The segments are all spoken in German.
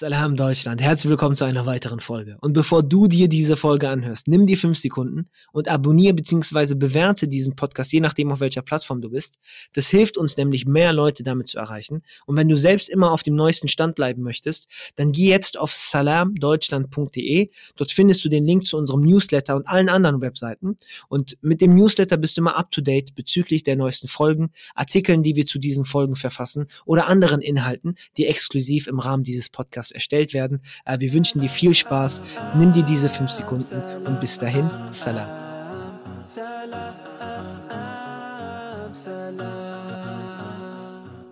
Salam Deutschland, herzlich willkommen zu einer weiteren Folge. Und bevor du dir diese Folge anhörst, nimm dir fünf Sekunden und abonniere bzw. bewerte diesen Podcast, je nachdem auf welcher Plattform du bist. Das hilft uns nämlich, mehr Leute damit zu erreichen. Und wenn du selbst immer auf dem neuesten Stand bleiben möchtest, dann geh jetzt auf salamdeutschland.de. Dort findest du den Link zu unserem Newsletter und allen anderen Webseiten. Und mit dem Newsletter bist du immer up to date bezüglich der neuesten Folgen, Artikeln, die wir zu diesen Folgen verfassen oder anderen Inhalten, die exklusiv im Rahmen dieses Podcasts Podcast erstellt werden. Äh, wir wünschen dir viel Spaß. Nimm dir diese fünf Sekunden und bis dahin, Salam.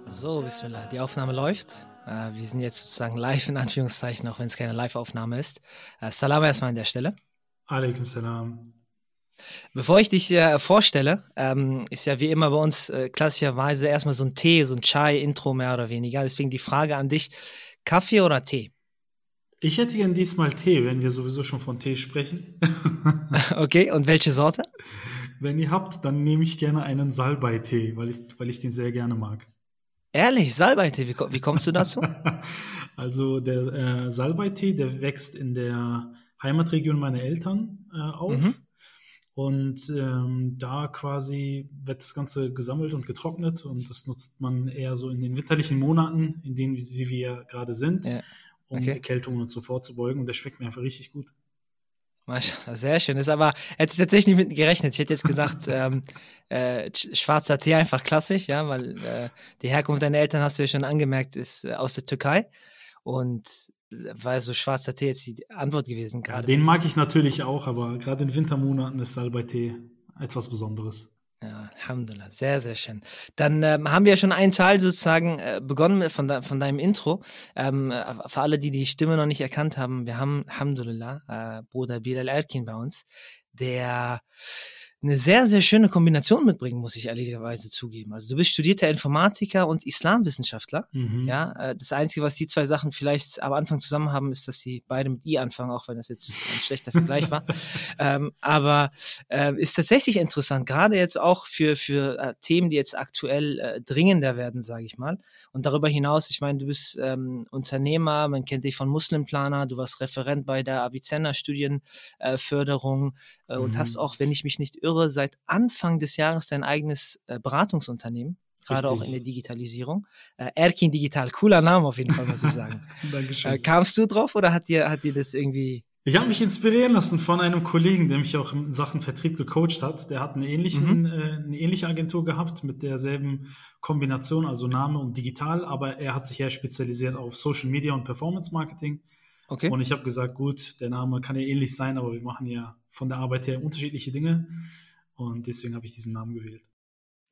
So, Bismillah, die Aufnahme läuft. Äh, wir sind jetzt sozusagen live in Anführungszeichen, auch wenn es keine Live-Aufnahme ist. Äh, Salam erstmal an der Stelle. Alaikum Salam. Bevor ich dich äh, vorstelle, ähm, ist ja wie immer bei uns äh, klassischerweise erstmal so ein Tee, so ein Chai-Intro mehr oder weniger. Deswegen die Frage an dich: Kaffee oder Tee? Ich hätte gern diesmal Tee, wenn wir sowieso schon von Tee sprechen. okay, und welche Sorte? Wenn ihr habt, dann nehme ich gerne einen Salbei-Tee, weil ich, weil ich den sehr gerne mag. Ehrlich, Salbei-Tee, wie, wie, kommst du dazu? also der äh, Salbei-Tee, der wächst in der Heimatregion meiner Eltern äh, auf. Mhm. Und ähm, da quasi wird das Ganze gesammelt und getrocknet und das nutzt man eher so in den winterlichen Monaten, in denen sie wir gerade sind, ja. um okay. Erkältungen und so vorzubeugen. Und der schmeckt mir einfach richtig gut. Sehr schön. Ist aber, hätte ich tatsächlich nicht mit gerechnet. Ich hätte jetzt gesagt, ähm, äh, schwarzer Tee einfach klassisch, ja, weil äh, die Herkunft deiner Eltern, hast du ja schon angemerkt, ist äh, aus der Türkei. Und war so schwarzer Tee jetzt die Antwort gewesen gerade. Den mag ich natürlich auch, aber gerade in Wintermonaten ist Salbei-Tee etwas Besonderes. Ja, Alhamdulillah, sehr, sehr schön. Dann ähm, haben wir schon einen Teil sozusagen äh, begonnen von, de von deinem Intro. Ähm, äh, für alle, die die Stimme noch nicht erkannt haben, wir haben, Alhamdulillah, äh, Bruder Bilal Erkin bei uns, der eine sehr, sehr schöne Kombination mitbringen, muss ich ehrlicherweise zugeben. Also du bist studierter Informatiker und Islamwissenschaftler. Mhm. Ja, äh, das Einzige, was die zwei Sachen vielleicht am Anfang zusammen haben, ist, dass sie beide mit I anfangen, auch wenn das jetzt ein schlechter Vergleich war. ähm, aber äh, ist tatsächlich interessant, gerade jetzt auch für, für äh, Themen, die jetzt aktuell äh, dringender werden, sage ich mal. Und darüber hinaus, ich meine, du bist ähm, Unternehmer, man kennt dich von Muslimplaner, du warst Referent bei der Avicenna Studienförderung äh, mhm. und hast mhm. auch, wenn ich mich nicht irre, irre, seit Anfang des Jahres dein eigenes äh, Beratungsunternehmen, gerade auch in der Digitalisierung. Äh, Erkin Digital, cooler Name auf jeden Fall, muss ich sagen. Dankeschön. Äh, kamst du drauf oder hat dir, hat dir das irgendwie ich habe mich inspirieren lassen von einem Kollegen, der mich auch in Sachen Vertrieb gecoacht hat. Der hat eine, ähnlichen, mhm. äh, eine ähnliche Agentur gehabt mit derselben Kombination, also Name und digital, aber er hat sich eher spezialisiert auf Social Media und Performance Marketing. Okay. Und ich habe gesagt, gut, der Name kann ja ähnlich sein, aber wir machen ja von der Arbeit her unterschiedliche Dinge. Und deswegen habe ich diesen Namen gewählt.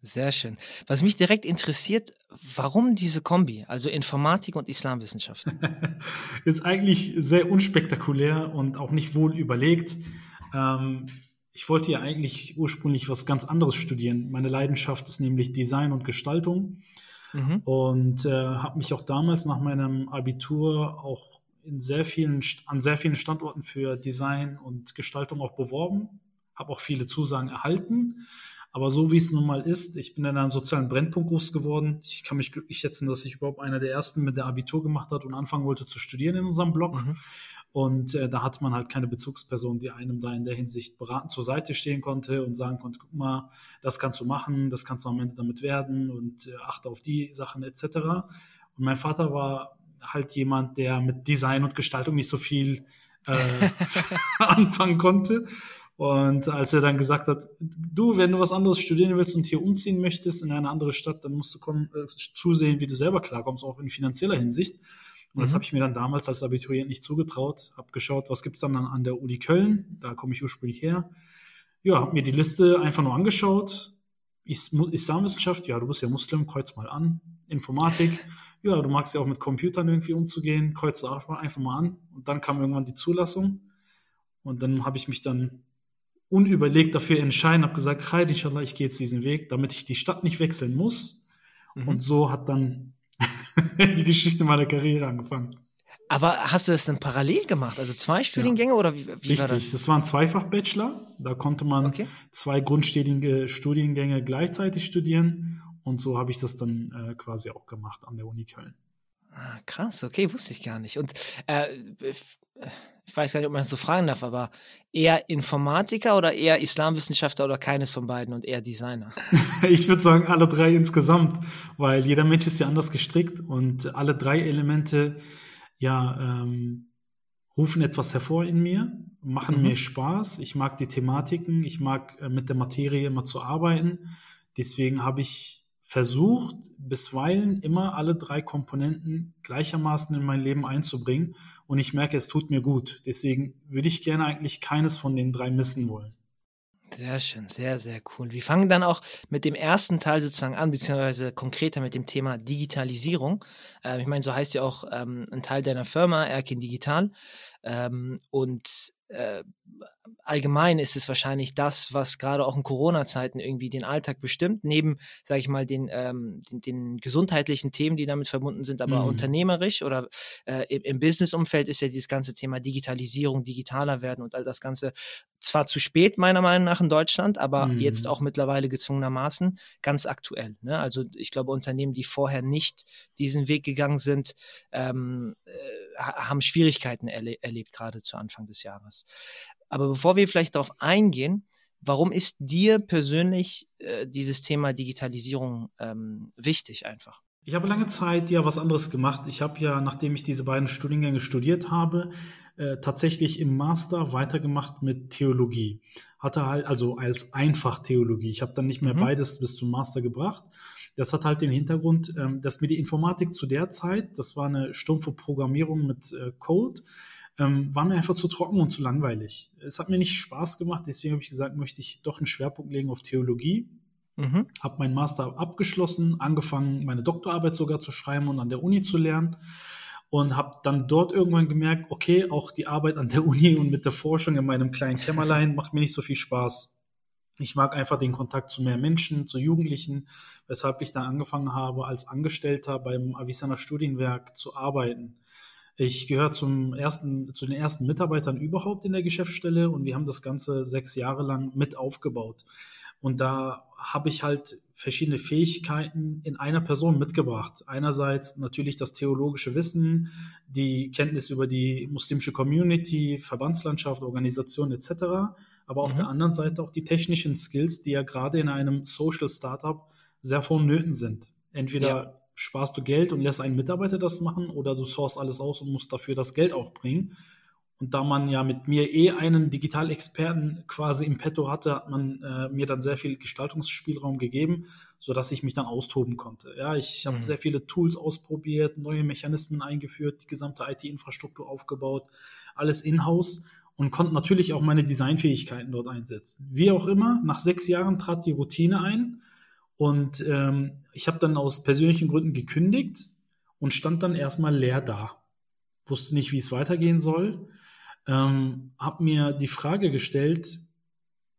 Sehr schön. Was mich direkt interessiert, warum diese Kombi, also Informatik und Islamwissenschaft? ist eigentlich sehr unspektakulär und auch nicht wohl überlegt. Ähm, ich wollte ja eigentlich ursprünglich was ganz anderes studieren. Meine Leidenschaft ist nämlich Design und Gestaltung. Mhm. Und äh, habe mich auch damals nach meinem Abitur auch in sehr vielen, an sehr vielen Standorten für Design und Gestaltung auch beworben, habe auch viele Zusagen erhalten. Aber so wie es nun mal ist, ich bin in einem sozialen Brennpunkt groß geworden. Ich kann mich glücklich schätzen, dass ich überhaupt einer der ersten mit der Abitur gemacht hat und anfangen wollte zu studieren in unserem Blog. Mhm. Und äh, da hatte man halt keine Bezugsperson, die einem da in der Hinsicht beratend zur Seite stehen konnte und sagen konnte, guck mal, das kannst du machen, das kannst du am Ende damit werden und äh, achte auf die Sachen etc. Und mein Vater war halt jemand, der mit Design und Gestaltung nicht so viel äh, anfangen konnte. Und als er dann gesagt hat, du, wenn du was anderes studieren willst und hier umziehen möchtest in eine andere Stadt, dann musst du kommen, äh, zusehen, wie du selber klarkommst, auch in finanzieller Hinsicht. Und mhm. das habe ich mir dann damals als Abiturient nicht zugetraut. Habe geschaut, was gibt's dann an der Uni Köln, da komme ich ursprünglich her. Ja, habe mir die Liste einfach nur angeschaut. Islamwissenschaft, ja, du bist ja Muslim, kreuz mal an. Informatik, ja, du magst ja auch mit Computern irgendwie umzugehen, kreuz einfach mal an. Und dann kam irgendwann die Zulassung. Und dann habe ich mich dann unüberlegt dafür entscheiden, habe gesagt, Khair, inshallah, ich gehe jetzt diesen Weg, damit ich die Stadt nicht wechseln muss. Mhm. Und so hat dann die Geschichte meiner Karriere angefangen. Aber hast du das dann parallel gemacht? Also zwei Studiengänge ja. oder wie, wie Richtig, war das? das war ein Zweifach-Bachelor. Da konnte man okay. zwei Grundstudiengänge gleichzeitig studieren. Und so habe ich das dann äh, quasi auch gemacht an der Uni Köln. Ah, krass, okay, wusste ich gar nicht. Und äh, ich weiß gar nicht, ob man das so fragen darf, aber eher Informatiker oder eher Islamwissenschaftler oder keines von beiden und eher Designer? ich würde sagen, alle drei insgesamt, weil jeder Mensch ist ja anders gestrickt und alle drei Elemente ja ähm, rufen etwas hervor in mir, machen mhm. mir Spaß. Ich mag die Thematiken, ich mag äh, mit der Materie immer zu arbeiten. Deswegen habe ich versucht, bisweilen immer alle drei Komponenten gleichermaßen in mein Leben einzubringen. Und ich merke, es tut mir gut. Deswegen würde ich gerne eigentlich keines von den drei missen wollen. Sehr schön, sehr, sehr cool. Wir fangen dann auch mit dem ersten Teil sozusagen an, beziehungsweise konkreter mit dem Thema Digitalisierung. Ähm, ich meine, so heißt ja auch ähm, ein Teil deiner Firma, Erkin Digital. Ähm, und äh, allgemein ist es wahrscheinlich das, was gerade auch in Corona-Zeiten irgendwie den Alltag bestimmt, neben, sage ich mal, den, ähm, den, den, gesundheitlichen Themen, die damit verbunden sind, aber mhm. unternehmerisch oder äh, im, im Business-Umfeld ist ja dieses ganze Thema Digitalisierung, digitaler werden und all das Ganze zwar zu spät, meiner Meinung nach, in Deutschland, aber mhm. jetzt auch mittlerweile gezwungenermaßen ganz aktuell. Ne? Also ich glaube, Unternehmen, die vorher nicht diesen Weg gegangen sind, ähm, äh, haben Schwierigkeiten erle erlebt, gerade zu Anfang des Jahres. Aber bevor wir vielleicht darauf eingehen, warum ist dir persönlich äh, dieses Thema Digitalisierung ähm, wichtig einfach? Ich habe lange Zeit ja was anderes gemacht. Ich habe ja, nachdem ich diese beiden Studiengänge studiert habe, äh, tatsächlich im Master weitergemacht mit Theologie. Hatte halt, also als Einfach-Theologie. Ich habe dann nicht mehr mhm. beides bis zum Master gebracht. Das hat halt den Hintergrund, ähm, dass mir die Informatik zu der Zeit, das war eine stumpfe Programmierung mit äh, Code, ähm, war mir einfach zu trocken und zu langweilig. Es hat mir nicht Spaß gemacht, deswegen habe ich gesagt, möchte ich doch einen Schwerpunkt legen auf Theologie. Mhm. Habe meinen Master abgeschlossen, angefangen, meine Doktorarbeit sogar zu schreiben und an der Uni zu lernen und habe dann dort irgendwann gemerkt, okay, auch die Arbeit an der Uni und mit der Forschung in meinem kleinen Kämmerlein macht mir nicht so viel Spaß. Ich mag einfach den Kontakt zu mehr Menschen, zu Jugendlichen, weshalb ich dann angefangen habe, als Angestellter beim Avicenna Studienwerk zu arbeiten. Ich gehöre zum ersten, zu den ersten Mitarbeitern überhaupt in der Geschäftsstelle und wir haben das Ganze sechs Jahre lang mit aufgebaut. Und da habe ich halt verschiedene Fähigkeiten in einer Person mitgebracht. Einerseits natürlich das theologische Wissen, die Kenntnis über die muslimische Community, Verbandslandschaft, Organisation etc. Aber auf mhm. der anderen Seite auch die technischen Skills, die ja gerade in einem Social Startup sehr vonnöten sind. Entweder ja. Sparst du Geld und lässt einen Mitarbeiter das machen oder du sourst alles aus und musst dafür das Geld aufbringen. Und da man ja mit mir eh einen Digitalexperten quasi im Petto hatte, hat man äh, mir dann sehr viel Gestaltungsspielraum gegeben, sodass ich mich dann austoben konnte. Ja, ich habe mhm. sehr viele Tools ausprobiert, neue Mechanismen eingeführt, die gesamte IT-Infrastruktur aufgebaut, alles in-house und konnte natürlich auch meine Designfähigkeiten dort einsetzen. Wie auch immer, nach sechs Jahren trat die Routine ein und ähm, ich habe dann aus persönlichen Gründen gekündigt und stand dann erstmal leer da. Wusste nicht, wie es weitergehen soll ähm, habe mir die Frage gestellt,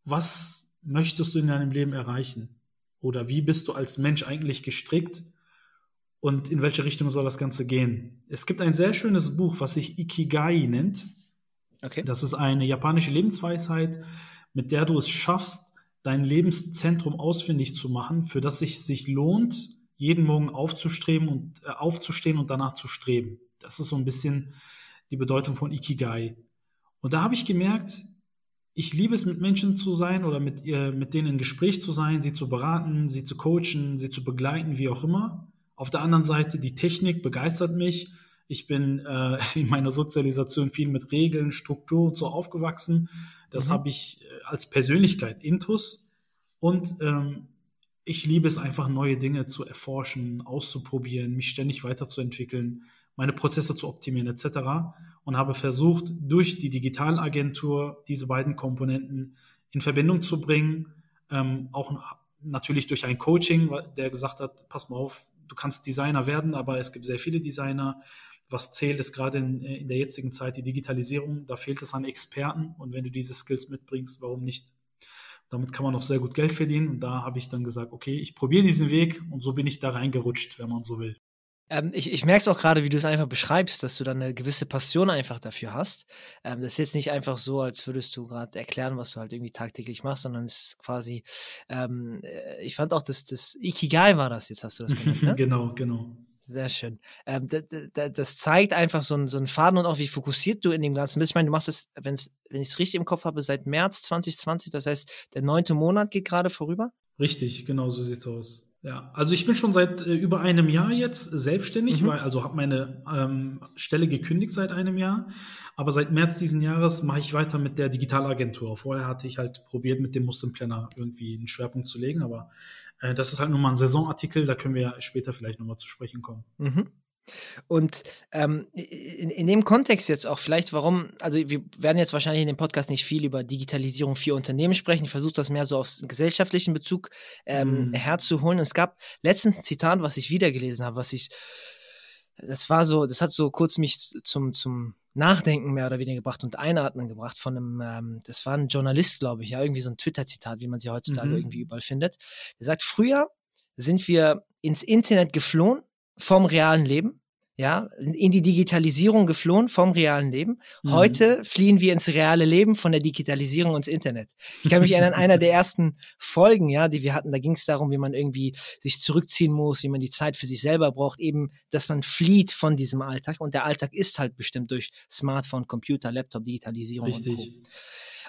was möchtest du in deinem Leben erreichen? Oder wie bist du als Mensch eigentlich gestrickt? Und in welche Richtung soll das Ganze gehen? Es gibt ein sehr schönes Buch, was sich Ikigai nennt. Okay. Das ist eine japanische Lebensweisheit, mit der du es schaffst, dein Lebenszentrum ausfindig zu machen, für das es sich lohnt, jeden Morgen aufzustreben und äh, aufzustehen und danach zu streben. Das ist so ein bisschen die Bedeutung von Ikigai. Und da habe ich gemerkt, ich liebe es, mit Menschen zu sein oder mit, ihr, mit denen in Gespräch zu sein, sie zu beraten, sie zu coachen, sie zu begleiten, wie auch immer. Auf der anderen Seite, die Technik begeistert mich. Ich bin äh, in meiner Sozialisation viel mit Regeln, Struktur und so aufgewachsen. Das mhm. habe ich äh, als Persönlichkeit intus. Und ähm, ich liebe es einfach, neue Dinge zu erforschen, auszuprobieren, mich ständig weiterzuentwickeln meine Prozesse zu optimieren etc. Und habe versucht, durch die Digitalagentur diese beiden Komponenten in Verbindung zu bringen. Ähm, auch natürlich durch ein Coaching, der gesagt hat, pass mal auf, du kannst Designer werden, aber es gibt sehr viele Designer. Was zählt, ist gerade in, in der jetzigen Zeit die Digitalisierung. Da fehlt es an Experten. Und wenn du diese Skills mitbringst, warum nicht? Damit kann man auch sehr gut Geld verdienen. Und da habe ich dann gesagt, okay, ich probiere diesen Weg und so bin ich da reingerutscht, wenn man so will. Ähm, ich ich merke es auch gerade, wie du es einfach beschreibst, dass du dann eine gewisse Passion einfach dafür hast. Ähm, das ist jetzt nicht einfach so, als würdest du gerade erklären, was du halt irgendwie tagtäglich machst, sondern es ist quasi, ähm, äh, ich fand auch, dass das Ikigai war das, jetzt hast du das genannt, ne? genau, genau. Sehr schön. Ähm, das zeigt einfach so einen, so einen Faden und auch, wie fokussiert du in dem Ganzen bist. Ich meine, du machst es, wenn ich es richtig im Kopf habe, seit März 2020. Das heißt, der neunte Monat geht gerade vorüber. Richtig, genau so sieht es aus. Ja, also ich bin schon seit äh, über einem Jahr jetzt selbstständig, mhm. weil also habe meine ähm, Stelle gekündigt seit einem Jahr, aber seit März diesen Jahres mache ich weiter mit der Digitalagentur. Vorher hatte ich halt probiert mit dem Muslim Planner irgendwie einen Schwerpunkt zu legen, aber äh, das ist halt nur mal ein Saisonartikel, da können wir ja später vielleicht nochmal zu sprechen kommen. Mhm. Und ähm, in, in, dem Kontext jetzt auch vielleicht, warum, also wir werden jetzt wahrscheinlich in dem Podcast nicht viel über Digitalisierung für Unternehmen sprechen. Ich versuche das mehr so auf gesellschaftlichen Bezug ähm, mm. herzuholen. Es gab letztens ein Zitat, was ich wiedergelesen habe, was ich, das war so, das hat so kurz mich zum, zum Nachdenken mehr oder weniger gebracht und Einatmen gebracht von einem, ähm, das war ein Journalist, glaube ich, ja, irgendwie so ein Twitter-Zitat, wie man sie heutzutage mhm. irgendwie überall findet. Der sagt, früher sind wir ins Internet geflohen vom realen Leben, ja, in die Digitalisierung geflohen vom realen Leben. Mhm. Heute fliehen wir ins reale Leben von der Digitalisierung ins Internet. Ich kann mich erinnern, einer der ersten Folgen, ja, die wir hatten, da ging es darum, wie man irgendwie sich zurückziehen muss, wie man die Zeit für sich selber braucht, eben, dass man flieht von diesem Alltag. Und der Alltag ist halt bestimmt durch Smartphone, Computer, Laptop, Digitalisierung. Richtig. Und Co.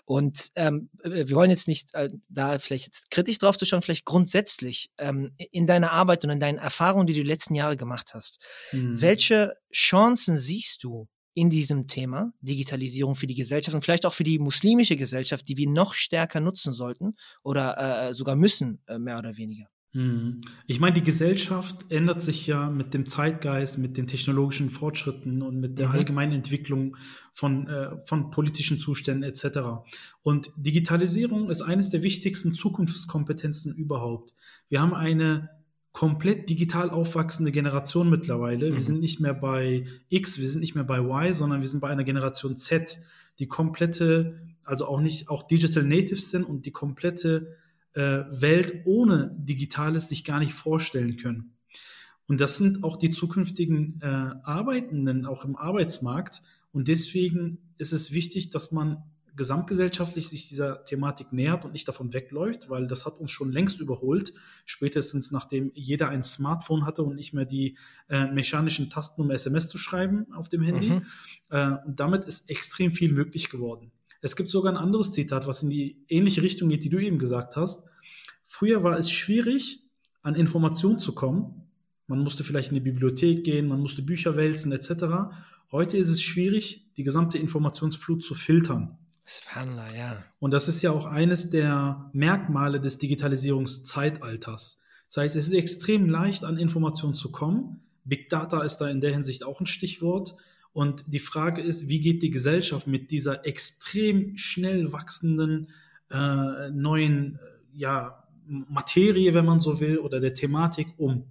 Und ähm, wir wollen jetzt nicht äh, da vielleicht jetzt kritisch drauf zu schauen, vielleicht grundsätzlich ähm, in deiner Arbeit und in deinen Erfahrungen, die du die letzten Jahre gemacht hast. Mhm. Welche Chancen siehst du in diesem Thema Digitalisierung für die Gesellschaft und vielleicht auch für die muslimische Gesellschaft, die wir noch stärker nutzen sollten oder äh, sogar müssen, äh, mehr oder weniger? Mhm. Ich meine, die Gesellschaft ändert sich ja mit dem Zeitgeist, mit den technologischen Fortschritten und mit der mhm. allgemeinen Entwicklung von, äh, von politischen Zuständen etc. Und Digitalisierung ist eines der wichtigsten Zukunftskompetenzen überhaupt. Wir haben eine komplett digital aufwachsende Generation mittlerweile. Mhm. Wir sind nicht mehr bei X, wir sind nicht mehr bei Y, sondern wir sind bei einer Generation Z, die komplette, also auch nicht, auch Digital Natives sind und die komplette äh, Welt ohne Digitales sich gar nicht vorstellen können. Und das sind auch die zukünftigen äh, Arbeitenden, auch im Arbeitsmarkt. Und deswegen ist es wichtig, dass man gesamtgesellschaftlich sich dieser Thematik nähert und nicht davon wegläuft, weil das hat uns schon längst überholt, spätestens nachdem jeder ein Smartphone hatte und nicht mehr die äh, mechanischen Tasten, um SMS zu schreiben auf dem Handy. Mhm. Äh, und damit ist extrem viel möglich geworden. Es gibt sogar ein anderes Zitat, was in die ähnliche Richtung geht, die du eben gesagt hast. Früher war es schwierig, an Informationen zu kommen. Man musste vielleicht in die Bibliothek gehen, man musste Bücher wälzen etc. Heute ist es schwierig, die gesamte Informationsflut zu filtern. Spanler, ja. Und das ist ja auch eines der Merkmale des Digitalisierungszeitalters. Das heißt, es ist extrem leicht, an Informationen zu kommen. Big Data ist da in der Hinsicht auch ein Stichwort. Und die Frage ist, wie geht die Gesellschaft mit dieser extrem schnell wachsenden äh, neuen äh, ja, Materie, wenn man so will, oder der Thematik um?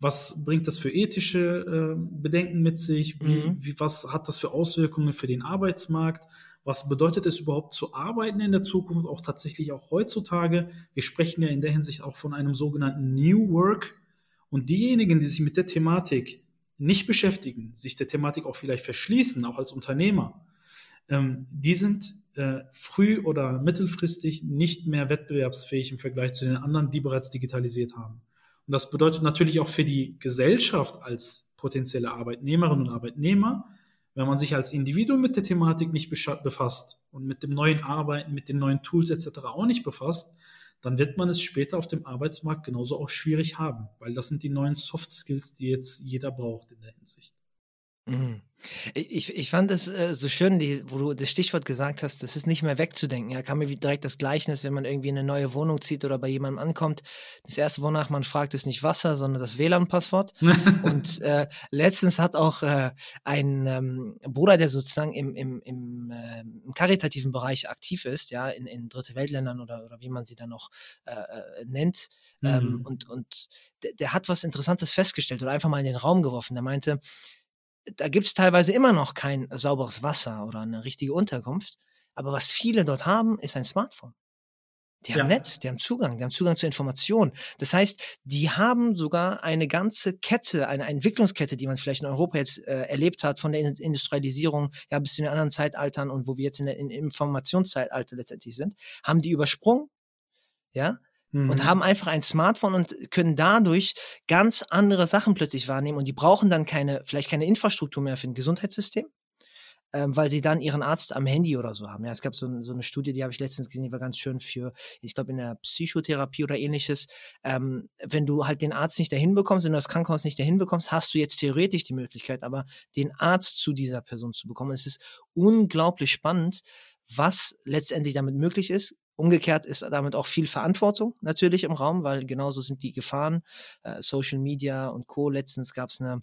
Was bringt das für ethische äh, Bedenken mit sich? Wie, mhm. wie, was hat das für Auswirkungen für den Arbeitsmarkt? Was bedeutet es überhaupt zu arbeiten in der Zukunft, auch tatsächlich auch heutzutage? Wir sprechen ja in der Hinsicht auch von einem sogenannten New Work. Und diejenigen, die sich mit der Thematik nicht beschäftigen, sich der Thematik auch vielleicht verschließen, auch als Unternehmer, ähm, die sind äh, früh oder mittelfristig nicht mehr wettbewerbsfähig im Vergleich zu den anderen, die bereits digitalisiert haben. Und das bedeutet natürlich auch für die Gesellschaft als potenzielle Arbeitnehmerinnen und Arbeitnehmer, wenn man sich als Individuum mit der Thematik nicht befasst und mit dem neuen Arbeiten, mit den neuen Tools etc. auch nicht befasst, dann wird man es später auf dem Arbeitsmarkt genauso auch schwierig haben, weil das sind die neuen Soft Skills, die jetzt jeder braucht in der Hinsicht. Mhm. Ich, ich fand es äh, so schön, die, wo du das Stichwort gesagt hast, das ist nicht mehr wegzudenken. Ja, kam mir direkt das Gleichnis, wenn man irgendwie in eine neue Wohnung zieht oder bei jemandem ankommt. Das erste, wonach man fragt, ist nicht Wasser, sondern das WLAN-Passwort. und äh, letztens hat auch äh, ein ähm, Bruder, der sozusagen im, im, im, äh, im karitativen Bereich aktiv ist, ja, in, in Dritte Weltländern oder, oder wie man sie dann noch äh, äh nennt, ähm, mhm. und, und der, der hat was Interessantes festgestellt oder einfach mal in den Raum geworfen. Der meinte, da gibt es teilweise immer noch kein sauberes Wasser oder eine richtige Unterkunft. Aber was viele dort haben, ist ein Smartphone. Die haben ja. Netz, die haben Zugang, die haben Zugang zu Informationen. Das heißt, die haben sogar eine ganze Kette, eine Entwicklungskette, die man vielleicht in Europa jetzt äh, erlebt hat, von der Industrialisierung ja bis zu den anderen Zeitaltern und wo wir jetzt in der in Informationszeitalter letztendlich sind, haben die übersprungen, ja, mhm. und haben einfach ein Smartphone und können dadurch ganz andere Sachen plötzlich wahrnehmen und die brauchen dann keine, vielleicht keine Infrastruktur mehr für ein Gesundheitssystem, ähm, weil sie dann ihren Arzt am Handy oder so haben. Ja, es gab so, so eine Studie, die habe ich letztens gesehen, die war ganz schön für, ich glaube, in der Psychotherapie oder ähnliches. Ähm, wenn du halt den Arzt nicht dahin bekommst, wenn du das Krankenhaus nicht dahin bekommst, hast du jetzt theoretisch die Möglichkeit, aber den Arzt zu dieser Person zu bekommen. Es ist unglaublich spannend, was letztendlich damit möglich ist. Umgekehrt ist damit auch viel Verantwortung natürlich im Raum, weil genauso sind die Gefahren, äh, Social Media und Co. Letztens gab es eine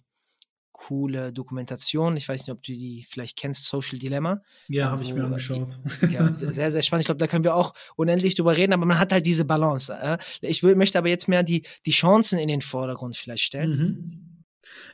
coole Dokumentation. Ich weiß nicht, ob du die vielleicht kennst, Social Dilemma. Ja, habe ich mir angeschaut. Ja, sehr, sehr spannend. Ich glaube, da können wir auch unendlich drüber reden, aber man hat halt diese Balance. Äh. Ich will, möchte aber jetzt mehr die, die Chancen in den Vordergrund vielleicht stellen. Mhm.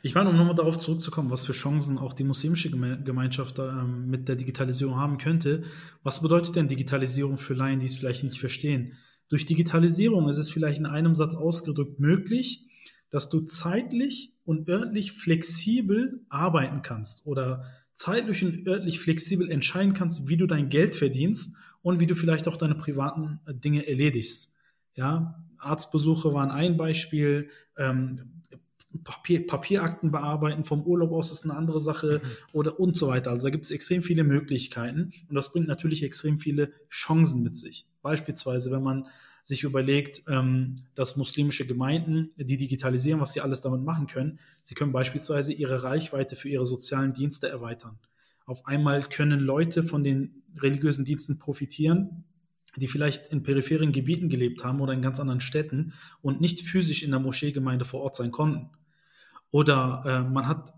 Ich meine, um nochmal darauf zurückzukommen, was für Chancen auch die muslimische Gemeinschaft ähm, mit der Digitalisierung haben könnte. Was bedeutet denn Digitalisierung für Laien, die es vielleicht nicht verstehen? Durch Digitalisierung ist es vielleicht in einem Satz ausgedrückt möglich, dass du zeitlich und örtlich flexibel arbeiten kannst oder zeitlich und örtlich flexibel entscheiden kannst, wie du dein Geld verdienst und wie du vielleicht auch deine privaten äh, Dinge erledigst. Ja, Arztbesuche waren ein Beispiel, ähm, Papier, Papierakten bearbeiten vom Urlaub aus ist eine andere Sache mhm. oder und so weiter. Also da gibt es extrem viele Möglichkeiten und das bringt natürlich extrem viele Chancen mit sich. Beispielsweise, wenn man sich überlegt, ähm, dass muslimische Gemeinden, die digitalisieren, was sie alles damit machen können, sie können beispielsweise ihre Reichweite für ihre sozialen Dienste erweitern. Auf einmal können Leute von den religiösen Diensten profitieren, die vielleicht in peripheren Gebieten gelebt haben oder in ganz anderen Städten und nicht physisch in der Moscheegemeinde vor Ort sein konnten. Oder äh, man hat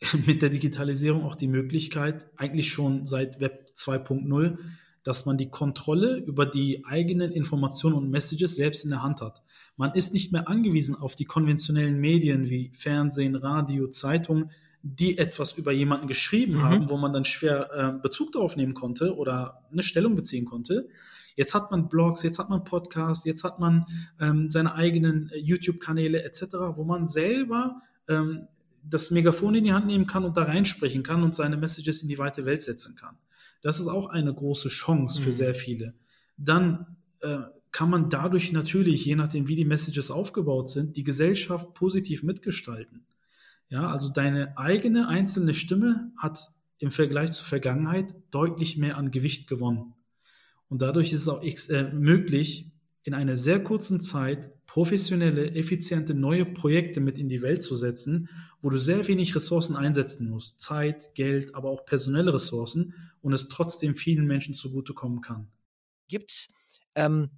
mit der Digitalisierung auch die Möglichkeit, eigentlich schon seit Web 2.0, dass man die Kontrolle über die eigenen Informationen und Messages selbst in der Hand hat. Man ist nicht mehr angewiesen auf die konventionellen Medien wie Fernsehen, Radio, Zeitung, die etwas über jemanden geschrieben mhm. haben, wo man dann schwer äh, Bezug darauf nehmen konnte oder eine Stellung beziehen konnte. Jetzt hat man Blogs, jetzt hat man Podcasts, jetzt hat man ähm, seine eigenen äh, YouTube-Kanäle etc., wo man selber ähm, das Megafon in die Hand nehmen kann und da reinsprechen kann und seine Messages in die weite Welt setzen kann. Das ist auch eine große Chance für mhm. sehr viele. Dann äh, kann man dadurch natürlich, je nachdem, wie die Messages aufgebaut sind, die Gesellschaft positiv mitgestalten. Ja, also deine eigene einzelne Stimme hat im Vergleich zur Vergangenheit deutlich mehr an Gewicht gewonnen. Und dadurch ist es auch äh, möglich, in einer sehr kurzen Zeit professionelle, effiziente neue Projekte mit in die Welt zu setzen, wo du sehr wenig Ressourcen einsetzen musst. Zeit, Geld, aber auch personelle Ressourcen und es trotzdem vielen Menschen zugutekommen kann. Gibt's ähm,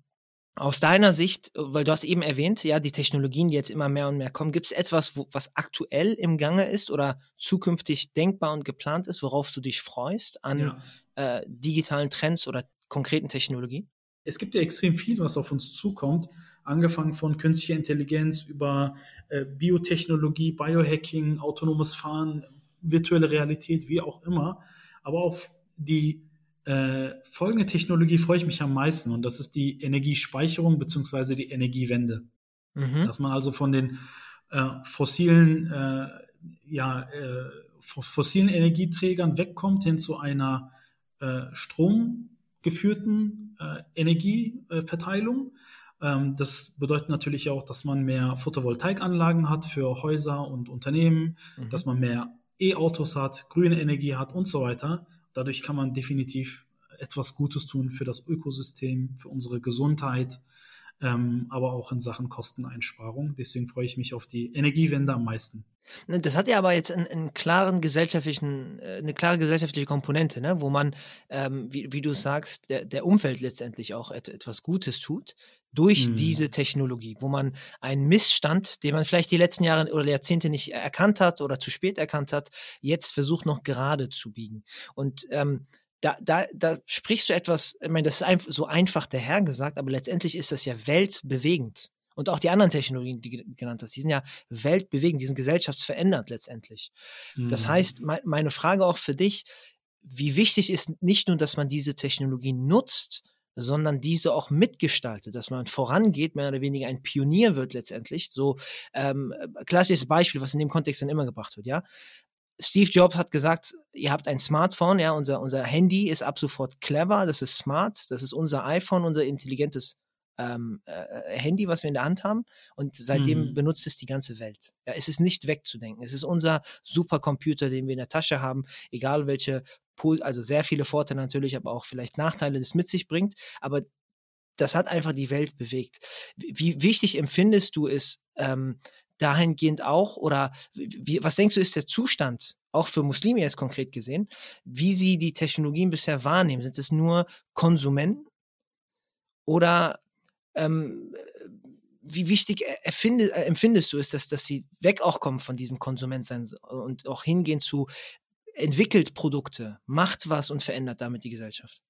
aus deiner Sicht, weil du hast eben erwähnt, ja, die Technologien, die jetzt immer mehr und mehr kommen, gibt es etwas, wo, was aktuell im Gange ist oder zukünftig denkbar und geplant ist, worauf du dich freust an ja. äh, digitalen Trends oder konkreten Technologien? Es gibt ja extrem viel, was auf uns zukommt, angefangen von künstlicher Intelligenz über äh, Biotechnologie, Biohacking, autonomes Fahren, virtuelle Realität, wie auch immer. Aber auf die äh, folgende Technologie freue ich mich am meisten und das ist die Energiespeicherung bzw. die Energiewende. Mhm. Dass man also von den äh, fossilen, äh, ja, äh, fossilen Energieträgern wegkommt hin zu einer äh, stromgeführten Energieverteilung. Ähm, das bedeutet natürlich auch, dass man mehr Photovoltaikanlagen hat für Häuser und Unternehmen, mhm. dass man mehr E-Autos hat, grüne Energie hat und so weiter. Dadurch kann man definitiv etwas Gutes tun für das Ökosystem, für unsere Gesundheit, ähm, aber auch in Sachen Kosteneinsparung. Deswegen freue ich mich auf die Energiewende am meisten. Ne, das hat ja aber jetzt einen, einen klaren gesellschaftlichen, äh, eine klare gesellschaftliche Komponente, ne? wo man, ähm, wie, wie du sagst, der, der Umwelt letztendlich auch et, etwas Gutes tut durch hm. diese Technologie, wo man einen Missstand, den man vielleicht die letzten Jahre oder Jahrzehnte nicht erkannt hat oder zu spät erkannt hat, jetzt versucht noch gerade zu biegen. Und ähm, da, da, da sprichst du etwas, ich meine, das ist einfach so einfach dahergesagt, aber letztendlich ist das ja weltbewegend. Und auch die anderen Technologien, die du genannt hast, die sind ja weltbewegend, die sind gesellschaftsverändert letztendlich. Mhm. Das heißt, me meine Frage auch für dich, wie wichtig ist nicht nur, dass man diese Technologie nutzt, sondern diese auch mitgestaltet, dass man vorangeht, mehr oder weniger ein Pionier wird letztendlich. So ähm, klassisches Beispiel, was in dem Kontext dann immer gebracht wird, ja. Steve Jobs hat gesagt, ihr habt ein Smartphone, ja, unser, unser Handy ist ab sofort clever, das ist smart, das ist unser iPhone, unser intelligentes ähm, äh, Handy, was wir in der Hand haben. Und seitdem mhm. benutzt es die ganze Welt. Ja, es ist nicht wegzudenken. Es ist unser Supercomputer, den wir in der Tasche haben, egal welche, also sehr viele Vorteile natürlich, aber auch vielleicht Nachteile, das mit sich bringt. Aber das hat einfach die Welt bewegt. Wie wichtig empfindest du es ähm, dahingehend auch, oder wie, was denkst du, ist der Zustand, auch für Muslime jetzt konkret gesehen, wie sie die Technologien bisher wahrnehmen? Sind es nur Konsumenten? Oder ähm, wie wichtig erfinde, äh, empfindest du es, dass, dass sie weg auch kommen von diesem Konsumentsein und auch hingehen zu entwickelt Produkte, macht was und verändert damit die Gesellschaft?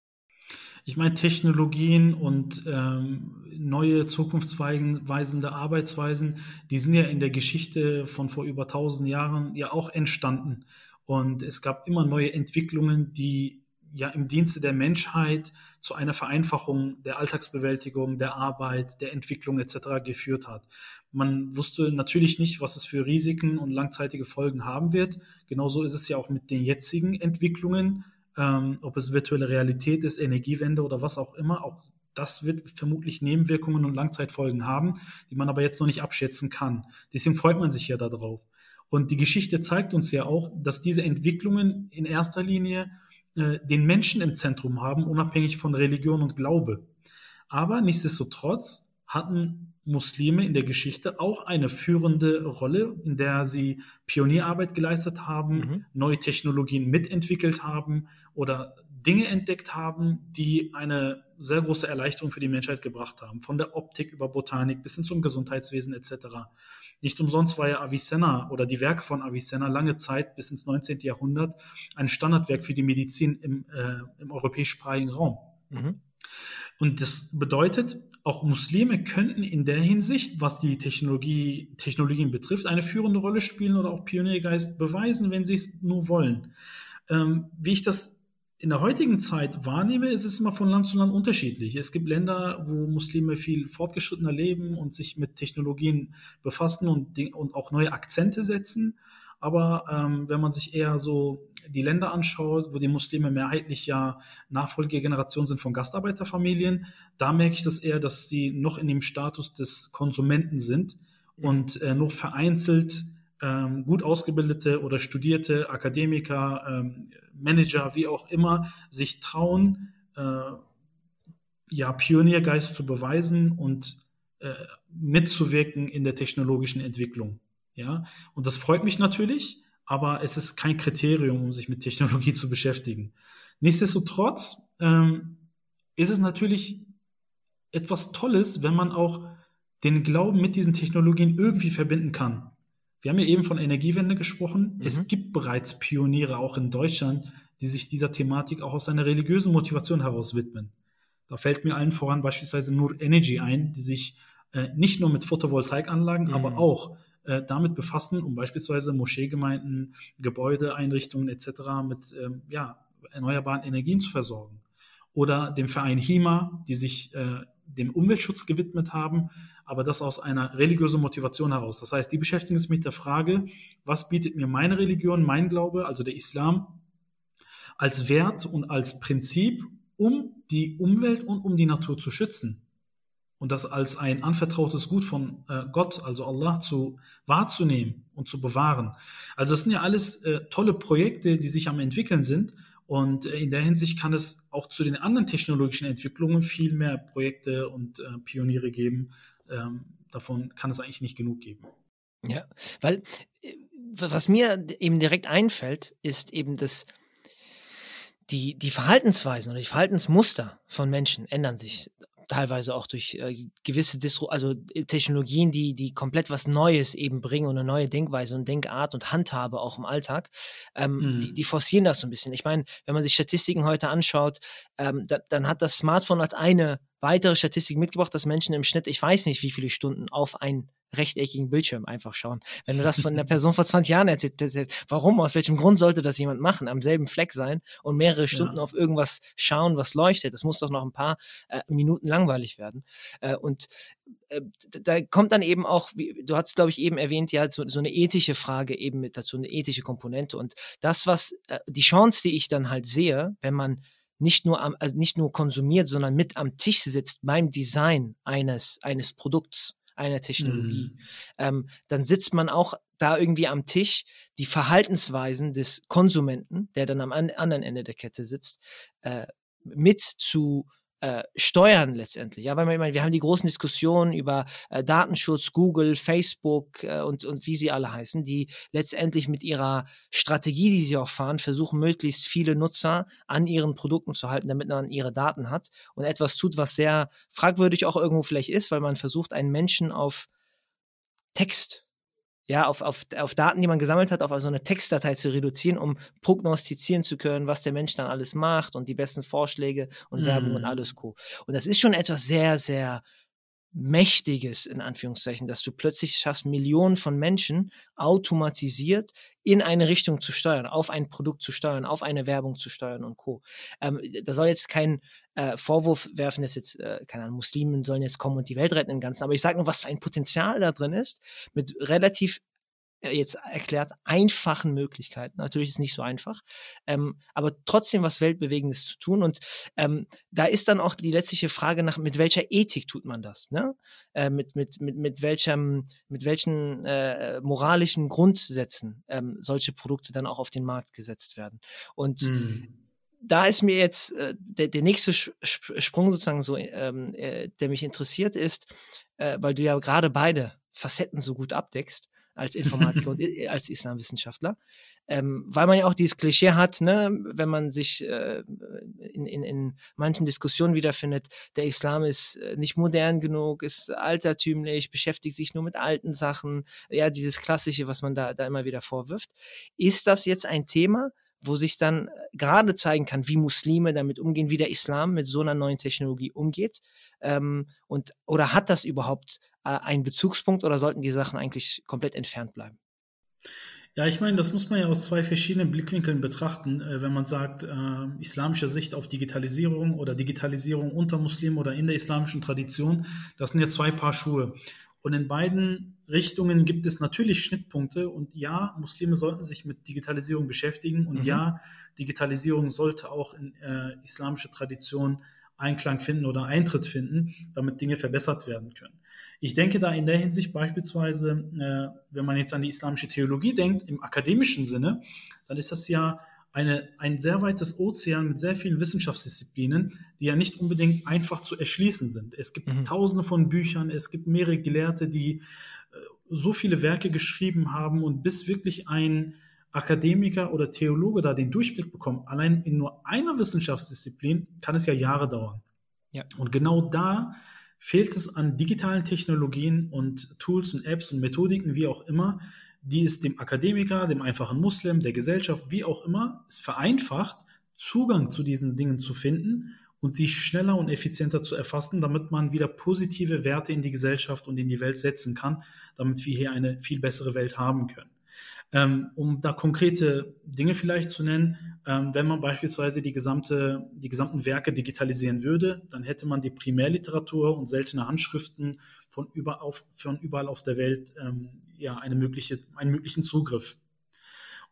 Ich meine, Technologien und ähm, neue zukunftsweisende Arbeitsweisen, die sind ja in der Geschichte von vor über tausend Jahren ja auch entstanden. Und es gab immer neue Entwicklungen, die ja im Dienste der Menschheit zu einer Vereinfachung der Alltagsbewältigung, der Arbeit, der Entwicklung etc. geführt hat. Man wusste natürlich nicht, was es für Risiken und langzeitige Folgen haben wird. Genauso ist es ja auch mit den jetzigen Entwicklungen, ähm, ob es virtuelle Realität ist, Energiewende oder was auch immer. Auch das wird vermutlich Nebenwirkungen und Langzeitfolgen haben, die man aber jetzt noch nicht abschätzen kann. Deswegen freut man sich ja darauf. Und die Geschichte zeigt uns ja auch, dass diese Entwicklungen in erster Linie äh, den Menschen im Zentrum haben, unabhängig von Religion und Glaube. Aber nichtsdestotrotz hatten Muslime in der Geschichte auch eine führende Rolle, in der sie Pionierarbeit geleistet haben, mhm. neue Technologien mitentwickelt haben oder Dinge entdeckt haben, die eine sehr große Erleichterung für die Menschheit gebracht haben. Von der Optik über Botanik bis hin zum Gesundheitswesen etc. Nicht umsonst war ja Avicenna oder die Werke von Avicenna lange Zeit bis ins 19. Jahrhundert ein Standardwerk für die Medizin im, äh, im europäischsprachigen Raum. Mhm. Und das bedeutet, auch Muslime könnten in der Hinsicht, was die Technologie, Technologien betrifft, eine führende Rolle spielen oder auch Pioniergeist beweisen, wenn sie es nur wollen. Ähm, wie ich das in der heutigen Zeit wahrnehme, ist es immer von Land zu Land unterschiedlich. Es gibt Länder, wo Muslime viel fortgeschrittener leben und sich mit Technologien befassen und, und auch neue Akzente setzen. Aber ähm, wenn man sich eher so die Länder anschaut, wo die Muslime mehrheitlich ja Nachfolgegeneration sind von Gastarbeiterfamilien, da merke ich das eher, dass sie noch in dem Status des Konsumenten sind und äh, nur vereinzelt ähm, gut ausgebildete oder studierte Akademiker, ähm, Manager, wie auch immer, sich trauen, äh, ja, Pioniergeist zu beweisen und äh, mitzuwirken in der technologischen Entwicklung. Ja, und das freut mich natürlich, aber es ist kein Kriterium, um sich mit Technologie zu beschäftigen. Nichtsdestotrotz ähm, ist es natürlich etwas Tolles, wenn man auch den Glauben mit diesen Technologien irgendwie verbinden kann. Wir haben ja eben von Energiewende gesprochen. Mhm. Es gibt bereits Pioniere auch in Deutschland, die sich dieser Thematik auch aus einer religiösen Motivation heraus widmen. Da fällt mir allen voran beispielsweise Nur Energy ein, die sich äh, nicht nur mit Photovoltaikanlagen, mhm. aber auch äh, damit befassen, um beispielsweise Moscheegemeinden, Gebäudeeinrichtungen etc. mit ähm, ja, erneuerbaren Energien zu versorgen. Oder dem Verein HIMA, die sich äh, dem Umweltschutz gewidmet haben, aber das aus einer religiösen Motivation heraus. Das heißt, die beschäftigen sich mit der Frage, was bietet mir meine Religion, mein Glaube, also der Islam, als Wert und als Prinzip, um die Umwelt und um die Natur zu schützen und das als ein anvertrautes Gut von äh, Gott, also Allah, zu wahrzunehmen und zu bewahren. Also das sind ja alles äh, tolle Projekte, die sich am entwickeln sind. Und äh, in der Hinsicht kann es auch zu den anderen technologischen Entwicklungen viel mehr Projekte und äh, Pioniere geben. Ähm, davon kann es eigentlich nicht genug geben. Ja, weil äh, was mir eben direkt einfällt, ist eben das, die, die Verhaltensweisen oder die Verhaltensmuster von Menschen ändern sich teilweise auch durch äh, gewisse Distro also äh, Technologien, die, die komplett was Neues eben bringen und eine neue Denkweise und Denkart und Handhabe auch im Alltag, ähm, mhm. die, die, forcieren das so ein bisschen. Ich meine, wenn man sich Statistiken heute anschaut, ähm, da, dann hat das Smartphone als eine weitere Statistik mitgebracht, dass Menschen im Schnitt, ich weiß nicht, wie viele Stunden auf ein rechteckigen Bildschirm einfach schauen. Wenn du das von einer Person vor 20 Jahren erzählt, erzählt, warum, aus welchem Grund sollte das jemand machen, am selben Fleck sein und mehrere Stunden ja. auf irgendwas schauen, was leuchtet? Das muss doch noch ein paar äh, Minuten langweilig werden. Äh, und äh, da kommt dann eben auch, wie, du hast glaube ich eben erwähnt, ja, so, so, eine ethische Frage eben mit dazu, eine ethische Komponente. Und das, was, äh, die Chance, die ich dann halt sehe, wenn man nicht nur, am, also nicht nur konsumiert, sondern mit am Tisch sitzt beim Design eines, eines Produkts, einer Technologie, mhm. ähm, dann sitzt man auch da irgendwie am Tisch, die Verhaltensweisen des Konsumenten, der dann am anderen Ende der Kette sitzt, äh, mit zu äh, steuern letztendlich. Ja, weil man, meine, wir haben die großen Diskussionen über äh, Datenschutz, Google, Facebook äh, und, und wie sie alle heißen, die letztendlich mit ihrer Strategie, die sie auch fahren, versuchen, möglichst viele Nutzer an ihren Produkten zu halten, damit man ihre Daten hat und etwas tut, was sehr fragwürdig auch irgendwo vielleicht ist, weil man versucht, einen Menschen auf Text ja, auf, auf, auf Daten, die man gesammelt hat, auf so eine Textdatei zu reduzieren, um prognostizieren zu können, was der Mensch dann alles macht und die besten Vorschläge und Werbung und mhm. alles co. Und das ist schon etwas sehr, sehr Mächtiges, in Anführungszeichen, dass du plötzlich schaffst, Millionen von Menschen automatisiert in eine Richtung zu steuern, auf ein Produkt zu steuern, auf eine Werbung zu steuern und Co. Ähm, da soll jetzt kein äh, Vorwurf werfen, dass jetzt, äh, keine Ahnung, Muslimen sollen jetzt kommen und die Welt retten im Ganzen, aber ich sage nur, was für ein Potenzial da drin ist, mit relativ jetzt erklärt, einfachen Möglichkeiten. Natürlich ist es nicht so einfach, ähm, aber trotzdem was Weltbewegendes zu tun. Und ähm, da ist dann auch die letztliche Frage nach, mit welcher Ethik tut man das? Ne? Äh, mit, mit, mit, mit, welchem, mit welchen äh, moralischen Grundsätzen ähm, solche Produkte dann auch auf den Markt gesetzt werden. Und mhm da ist mir jetzt äh, der, der nächste Sprung sozusagen so, ähm, äh, der mich interessiert ist, äh, weil du ja gerade beide Facetten so gut abdeckst als Informatiker und als Islamwissenschaftler. Ähm, weil man ja auch dieses Klischee hat, ne, wenn man sich äh, in, in, in manchen Diskussionen wiederfindet, der Islam ist äh, nicht modern genug, ist altertümlich, beschäftigt sich nur mit alten Sachen, ja, dieses Klassische, was man da, da immer wieder vorwirft. Ist das jetzt ein Thema, wo sich dann äh, gerade zeigen kann, wie Muslime damit umgehen, wie der Islam mit so einer neuen Technologie umgeht? Ähm, und oder hat das überhaupt äh, einen Bezugspunkt oder sollten die Sachen eigentlich komplett entfernt bleiben? Ja, ich meine, das muss man ja aus zwei verschiedenen Blickwinkeln betrachten, äh, wenn man sagt, äh, islamische Sicht auf Digitalisierung oder Digitalisierung unter Muslimen oder in der islamischen Tradition. Das sind ja zwei Paar Schuhe. Und in beiden Richtungen gibt es natürlich Schnittpunkte. Und ja, Muslime sollten sich mit Digitalisierung beschäftigen. Und mhm. ja, Digitalisierung sollte auch in äh, islamische Tradition Einklang finden oder Eintritt finden, damit Dinge verbessert werden können. Ich denke da in der Hinsicht beispielsweise, äh, wenn man jetzt an die islamische Theologie denkt, im akademischen Sinne, dann ist das ja eine, ein sehr weites Ozean mit sehr vielen Wissenschaftsdisziplinen, die ja nicht unbedingt einfach zu erschließen sind. Es gibt mhm. tausende von Büchern, es gibt mehrere Gelehrte, die äh, so viele Werke geschrieben haben und bis wirklich ein Akademiker oder Theologe da den Durchblick bekommt, allein in nur einer Wissenschaftsdisziplin, kann es ja Jahre dauern. Ja. Und genau da fehlt es an digitalen Technologien und Tools und Apps und Methodiken, wie auch immer, die es dem Akademiker, dem einfachen Muslim, der Gesellschaft, wie auch immer, es vereinfacht, Zugang zu diesen Dingen zu finden und sie schneller und effizienter zu erfassen, damit man wieder positive Werte in die Gesellschaft und in die Welt setzen kann, damit wir hier eine viel bessere Welt haben können. Ähm, um da konkrete Dinge vielleicht zu nennen, ähm, wenn man beispielsweise die, gesamte, die gesamten Werke digitalisieren würde, dann hätte man die Primärliteratur und seltene Handschriften von, über auf, von überall auf der Welt ähm, ja, eine mögliche, einen möglichen Zugriff.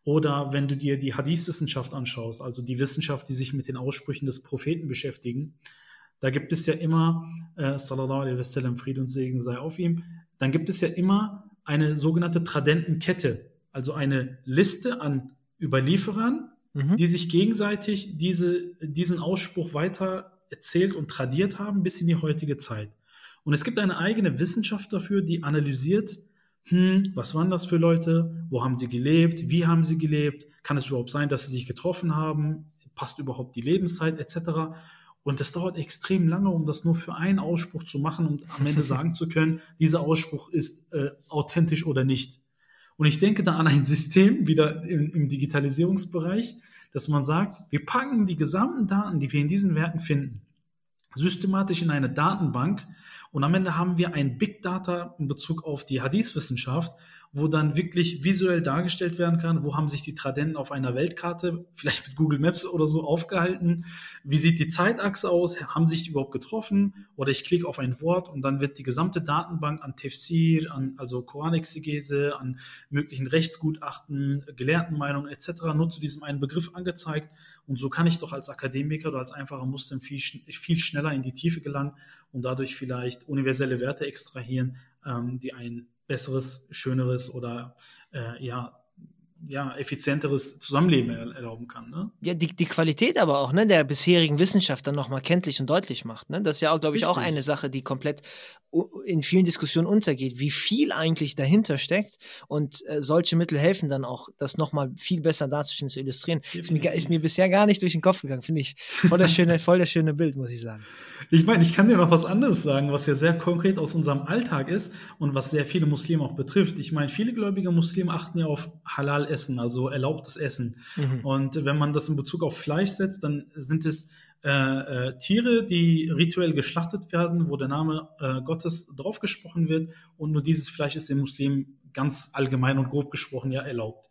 Oder wenn du dir die Hadith-Wissenschaft anschaust, also die Wissenschaft, die sich mit den Aussprüchen des Propheten beschäftigen, da gibt es ja immer, äh, sallallahu alaihi wasallam, Fried und Segen sei auf ihm, dann gibt es ja immer eine sogenannte Tradentenkette also eine Liste an Überlieferern, mhm. die sich gegenseitig diese, diesen Ausspruch weiter erzählt und tradiert haben bis in die heutige Zeit. Und es gibt eine eigene Wissenschaft dafür, die analysiert, hm, was waren das für Leute, wo haben sie gelebt, wie haben sie gelebt, kann es überhaupt sein, dass sie sich getroffen haben, passt überhaupt die Lebenszeit etc. Und das dauert extrem lange, um das nur für einen Ausspruch zu machen und am Ende sagen zu können, dieser Ausspruch ist äh, authentisch oder nicht. Und ich denke da an ein System, wieder im, im Digitalisierungsbereich, dass man sagt, wir packen die gesamten Daten, die wir in diesen Werten finden, systematisch in eine Datenbank Und am Ende haben wir ein Big Data in Bezug auf die Hadith-Wissenschaft, wo dann wirklich visuell dargestellt werden kann, wo haben sich die Tradenten auf einer Weltkarte, vielleicht mit Google Maps oder so, aufgehalten, wie sieht die Zeitachse aus, haben sich die überhaupt getroffen? Oder ich klicke auf ein Wort und dann wird die gesamte Datenbank an Tefsir, an also Koranexegese, an möglichen Rechtsgutachten, Gelehrtenmeinungen etc. nur zu diesem einen Begriff angezeigt. Und so kann ich doch als Akademiker oder als einfacher Muslim viel, viel schneller in die Tiefe gelangen und dadurch vielleicht universelle Werte extrahieren, ähm, die ein besseres, schöneres oder äh, ja, ja, effizienteres Zusammenleben erlauben kann. Ne? Ja, die, die Qualität aber auch ne, der bisherigen Wissenschaft dann nochmal kenntlich und deutlich macht. Ne? Das ist ja auch, glaube ich, Richtig. auch eine Sache, die komplett in vielen Diskussionen untergeht, wie viel eigentlich dahinter steckt. Und äh, solche Mittel helfen dann auch, das nochmal viel besser darzustellen, zu illustrieren. Ist mir, ist mir, bisher gar nicht durch den Kopf gegangen, finde ich. Voll das schöne, voll das schöne Bild, muss ich sagen. Ich meine, ich kann dir noch was anderes sagen, was ja sehr konkret aus unserem Alltag ist und was sehr viele Muslime auch betrifft. Ich meine, viele gläubige Muslime achten ja auf Halal-Essen, also erlaubtes Essen. Mhm. Und wenn man das in Bezug auf Fleisch setzt, dann sind es äh, äh, Tiere, die rituell geschlachtet werden, wo der Name äh, Gottes draufgesprochen wird und nur dieses Fleisch ist den Muslimen ganz allgemein und grob gesprochen ja erlaubt.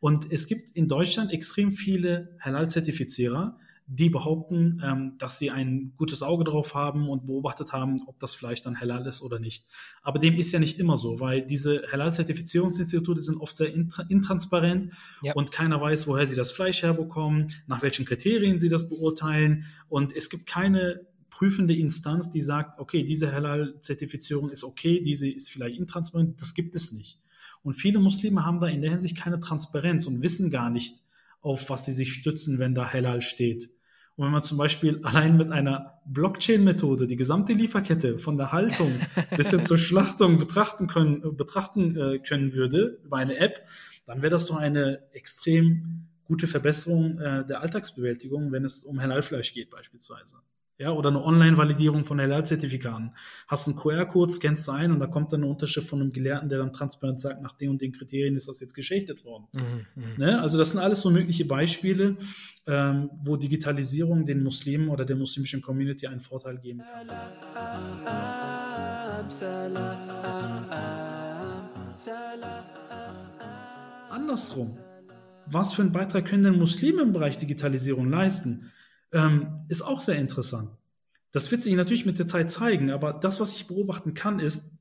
Und es gibt in Deutschland extrem viele Halal-Zertifizierer, die behaupten, ähm, dass sie ein gutes Auge drauf haben und beobachtet haben, ob das Fleisch dann halal ist oder nicht. Aber dem ist ja nicht immer so, weil diese Halal-Zertifizierungsinstitute sind oft sehr intransparent ja. und keiner weiß, woher sie das Fleisch herbekommen, nach welchen Kriterien sie das beurteilen und es gibt keine prüfende Instanz, die sagt, okay, diese Halal-Zertifizierung ist okay, diese ist vielleicht intransparent, das gibt es nicht. Und viele Muslime haben da in der Hinsicht keine Transparenz und wissen gar nicht, auf was sie sich stützen, wenn da Halal steht. Und wenn man zum Beispiel allein mit einer Blockchain-Methode die gesamte Lieferkette von der Haltung bis hin zur Schlachtung betrachten können, betrachten äh, können würde über eine App, dann wäre das doch eine extrem gute Verbesserung äh, der Alltagsbewältigung, wenn es um Halalfleisch geht beispielsweise ja, oder eine Online-Validierung von Halal-Zertifikaten. Hast einen QR-Code, scannst ein und da kommt dann eine Unterschrift von einem Gelehrten, der dann transparent sagt, nach den und den Kriterien ist das jetzt geschächtet worden. Mhm, mhm, ne? Also das sind alles so mögliche Beispiele, ähm, wo Digitalisierung den Muslimen oder der muslimischen Community einen Vorteil geben kann. Andersrum, was für einen Beitrag können denn Muslime im Bereich Digitalisierung leisten? Ähm, ist auch sehr interessant. Das wird sich natürlich mit der Zeit zeigen, aber das, was ich beobachten kann, ist,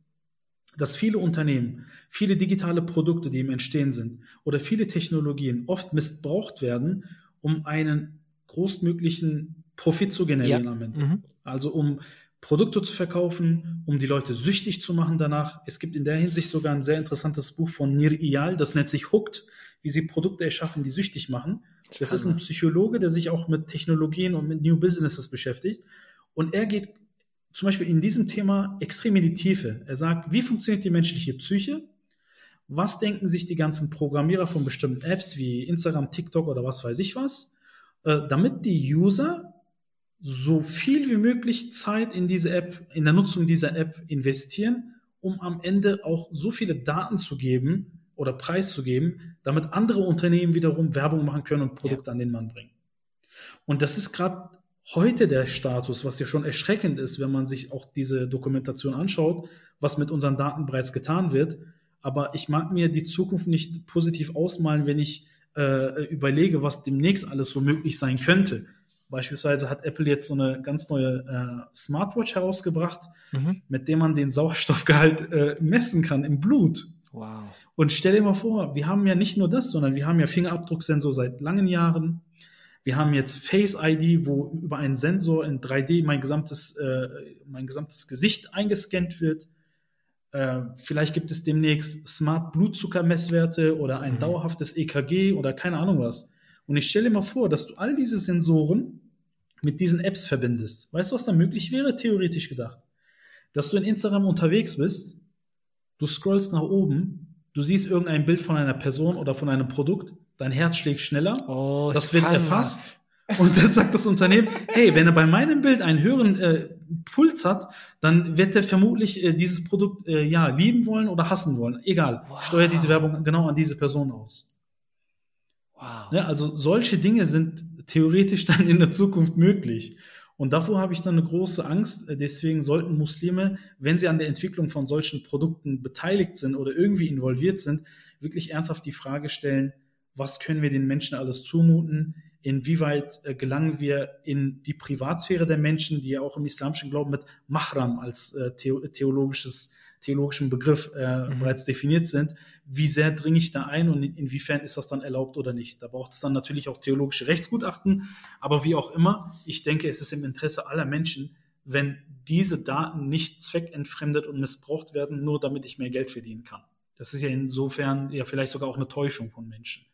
dass viele Unternehmen, viele digitale Produkte, die im Entstehen sind, oder viele Technologien oft missbraucht werden, um einen großmöglichen Profit zu generieren ja. am Ende. Mhm. Also um Produkte zu verkaufen, um die Leute süchtig zu machen danach. Es gibt in der Hinsicht sogar ein sehr interessantes Buch von Nir Iyal, das nennt sich Hooked, wie sie Produkte erschaffen, die süchtig machen. Das ist ein Psychologe, der sich auch mit Technologien und mit New Businesses beschäftigt. Und er geht zum Beispiel in diesem Thema extrem in die Tiefe. Er sagt, wie funktioniert die menschliche Psyche? Was denken sich die ganzen Programmierer von bestimmten Apps wie Instagram, TikTok oder was weiß ich was, äh, damit die User so viel wie möglich Zeit in diese App, in der Nutzung dieser App investieren, um am Ende auch so viele Daten zu geben, oder preiszugeben, damit andere Unternehmen wiederum Werbung machen können und Produkte ja. an den Mann bringen. Und das ist gerade heute der Status, was ja schon erschreckend ist, wenn man sich auch diese Dokumentation anschaut, was mit unseren Daten bereits getan wird. Aber ich mag mir die Zukunft nicht positiv ausmalen, wenn ich äh, überlege, was demnächst alles so möglich sein könnte. Beispielsweise hat Apple jetzt so eine ganz neue äh, Smartwatch herausgebracht, mhm. mit dem man den Sauerstoffgehalt äh, messen kann im Blut. Wow. Und stell dir mal vor, wir haben ja nicht nur das, sondern wir haben ja Fingerabdrucksensor seit langen Jahren. Wir haben jetzt Face ID, wo über einen Sensor in 3D mein gesamtes, äh, mein gesamtes Gesicht eingescannt wird. Äh, vielleicht gibt es demnächst Smart Blutzuckermesswerte oder ein mhm. dauerhaftes EKG oder keine Ahnung was. Und ich stelle dir mal vor, dass du all diese Sensoren mit diesen Apps verbindest. Weißt du, was da möglich wäre, theoretisch gedacht? Dass du in Instagram unterwegs bist, Du scrollst nach oben, du siehst irgendein Bild von einer Person oder von einem Produkt, dein Herz schlägt schneller, oh, das wird erfasst. Und dann sagt das Unternehmen, hey, wenn er bei meinem Bild einen höheren äh, Puls hat, dann wird er vermutlich äh, dieses Produkt äh, ja lieben wollen oder hassen wollen. Egal, wow. steuert diese Werbung genau an diese Person aus. Wow. Ja, also solche Dinge sind theoretisch dann in der Zukunft möglich. Und davor habe ich dann eine große Angst. Deswegen sollten Muslime, wenn sie an der Entwicklung von solchen Produkten beteiligt sind oder irgendwie involviert sind, wirklich ernsthaft die Frage stellen, was können wir den Menschen alles zumuten? Inwieweit äh, gelangen wir in die Privatsphäre der Menschen, die ja auch im islamischen Glauben mit Mahram als äh, theologisches theologischen Begriff äh, mhm. bereits definiert sind, wie sehr dringe ich da ein und inwiefern ist das dann erlaubt oder nicht. Da braucht es dann natürlich auch theologische Rechtsgutachten, aber wie auch immer, ich denke, es ist im Interesse aller Menschen, wenn diese Daten nicht zweckentfremdet und missbraucht werden, nur damit ich mehr Geld verdienen kann. Das ist ja insofern ja vielleicht sogar auch eine Täuschung von Menschen.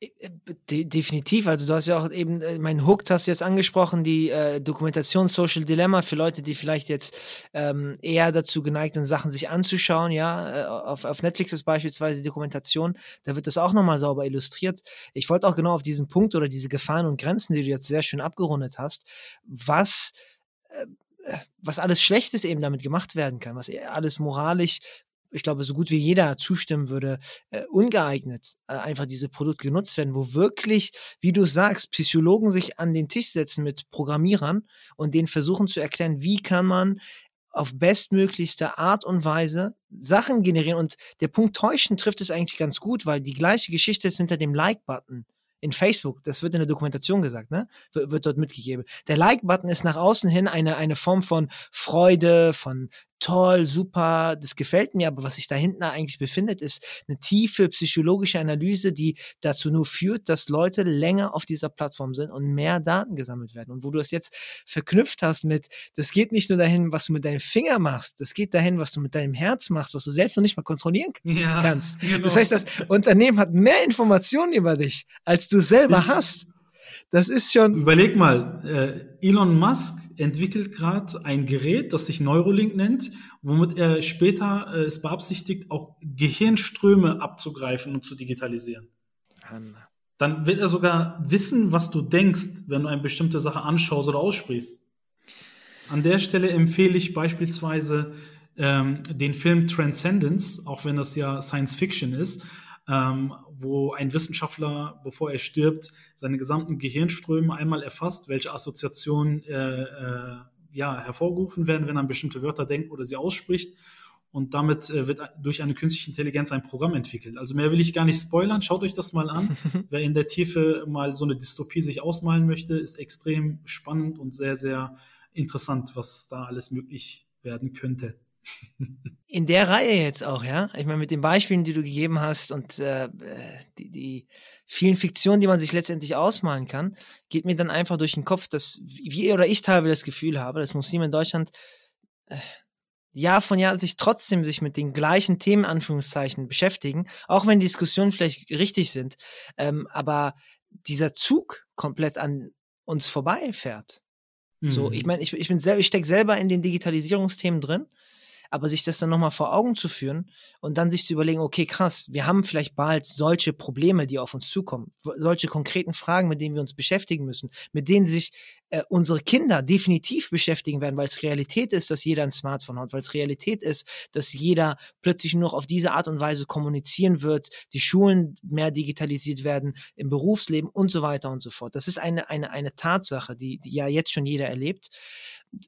Äh, de definitiv. Also du hast ja auch eben, äh, mein Hooked hast du jetzt angesprochen, die äh, Dokumentation Social Dilemma für Leute, die vielleicht jetzt ähm, eher dazu geneigt sind, Sachen sich anzuschauen, ja. Äh, auf, auf Netflix ist beispielsweise die Dokumentation, da wird das auch nochmal sauber illustriert. Ich wollte auch genau auf diesen Punkt oder diese Gefahren und Grenzen, die du jetzt sehr schön abgerundet hast, was äh, was alles Schlechtes eben damit gemacht werden kann, was alles moralisch ich glaube, so gut wie jeder zustimmen würde, äh, ungeeignet äh, einfach diese Produkte genutzt werden, wo wirklich, wie du sagst, Psychologen sich an den Tisch setzen mit Programmierern und denen versuchen zu erklären, wie kann man auf bestmöglichste Art und Weise Sachen generieren. Und der Punkt Täuschen trifft es eigentlich ganz gut, weil die gleiche Geschichte ist hinter dem Like-Button in Facebook, das wird in der Dokumentation gesagt, ne? W wird dort mitgegeben. Der Like-Button ist nach außen hin eine, eine Form von Freude, von toll, super, das gefällt mir, aber was sich da hinten eigentlich befindet, ist eine tiefe psychologische Analyse, die dazu nur führt, dass Leute länger auf dieser Plattform sind und mehr Daten gesammelt werden. Und wo du es jetzt verknüpft hast mit, das geht nicht nur dahin, was du mit deinem Finger machst, das geht dahin, was du mit deinem Herz machst, was du selbst noch nicht mal kontrollieren ja, kannst. Genau. Das heißt, das Unternehmen hat mehr Informationen über dich, als du selber hast. Das ist schon. Überleg mal, äh, Elon Musk entwickelt gerade ein Gerät, das sich Neurolink nennt, womit er später äh, es beabsichtigt, auch Gehirnströme abzugreifen und zu digitalisieren. Dann wird er sogar wissen, was du denkst, wenn du eine bestimmte Sache anschaust oder aussprichst. An der Stelle empfehle ich beispielsweise ähm, den Film Transcendence, auch wenn das ja Science Fiction ist, ähm, wo ein Wissenschaftler, bevor er stirbt, seine gesamten Gehirnströme einmal erfasst, welche Assoziationen äh, äh, ja, hervorgerufen werden, wenn er an bestimmte Wörter denkt oder sie ausspricht. Und damit äh, wird durch eine künstliche Intelligenz ein Programm entwickelt. Also mehr will ich gar nicht spoilern. Schaut euch das mal an. Wer in der Tiefe mal so eine Dystopie sich ausmalen möchte, ist extrem spannend und sehr, sehr interessant, was da alles möglich werden könnte. In der Reihe jetzt auch, ja. Ich meine, mit den Beispielen, die du gegeben hast und äh, die, die vielen Fiktionen, die man sich letztendlich ausmalen kann, geht mir dann einfach durch den Kopf, dass wir oder ich teilweise das Gefühl habe, dass Muslime in Deutschland äh, Jahr von Jahr sich trotzdem sich mit den gleichen Themen, Anführungszeichen, beschäftigen, auch wenn die Diskussionen vielleicht richtig sind, ähm, aber dieser Zug komplett an uns vorbeifährt. Mhm. So, ich meine, ich, ich bin selber, ich stecke selber in den Digitalisierungsthemen drin aber sich das dann nochmal vor Augen zu führen und dann sich zu überlegen, okay, krass, wir haben vielleicht bald solche Probleme, die auf uns zukommen, solche konkreten Fragen, mit denen wir uns beschäftigen müssen, mit denen sich äh, unsere Kinder definitiv beschäftigen werden, weil es Realität ist, dass jeder ein Smartphone hat, weil es Realität ist, dass jeder plötzlich nur noch auf diese Art und Weise kommunizieren wird, die Schulen mehr digitalisiert werden, im Berufsleben und so weiter und so fort. Das ist eine, eine, eine Tatsache, die, die ja jetzt schon jeder erlebt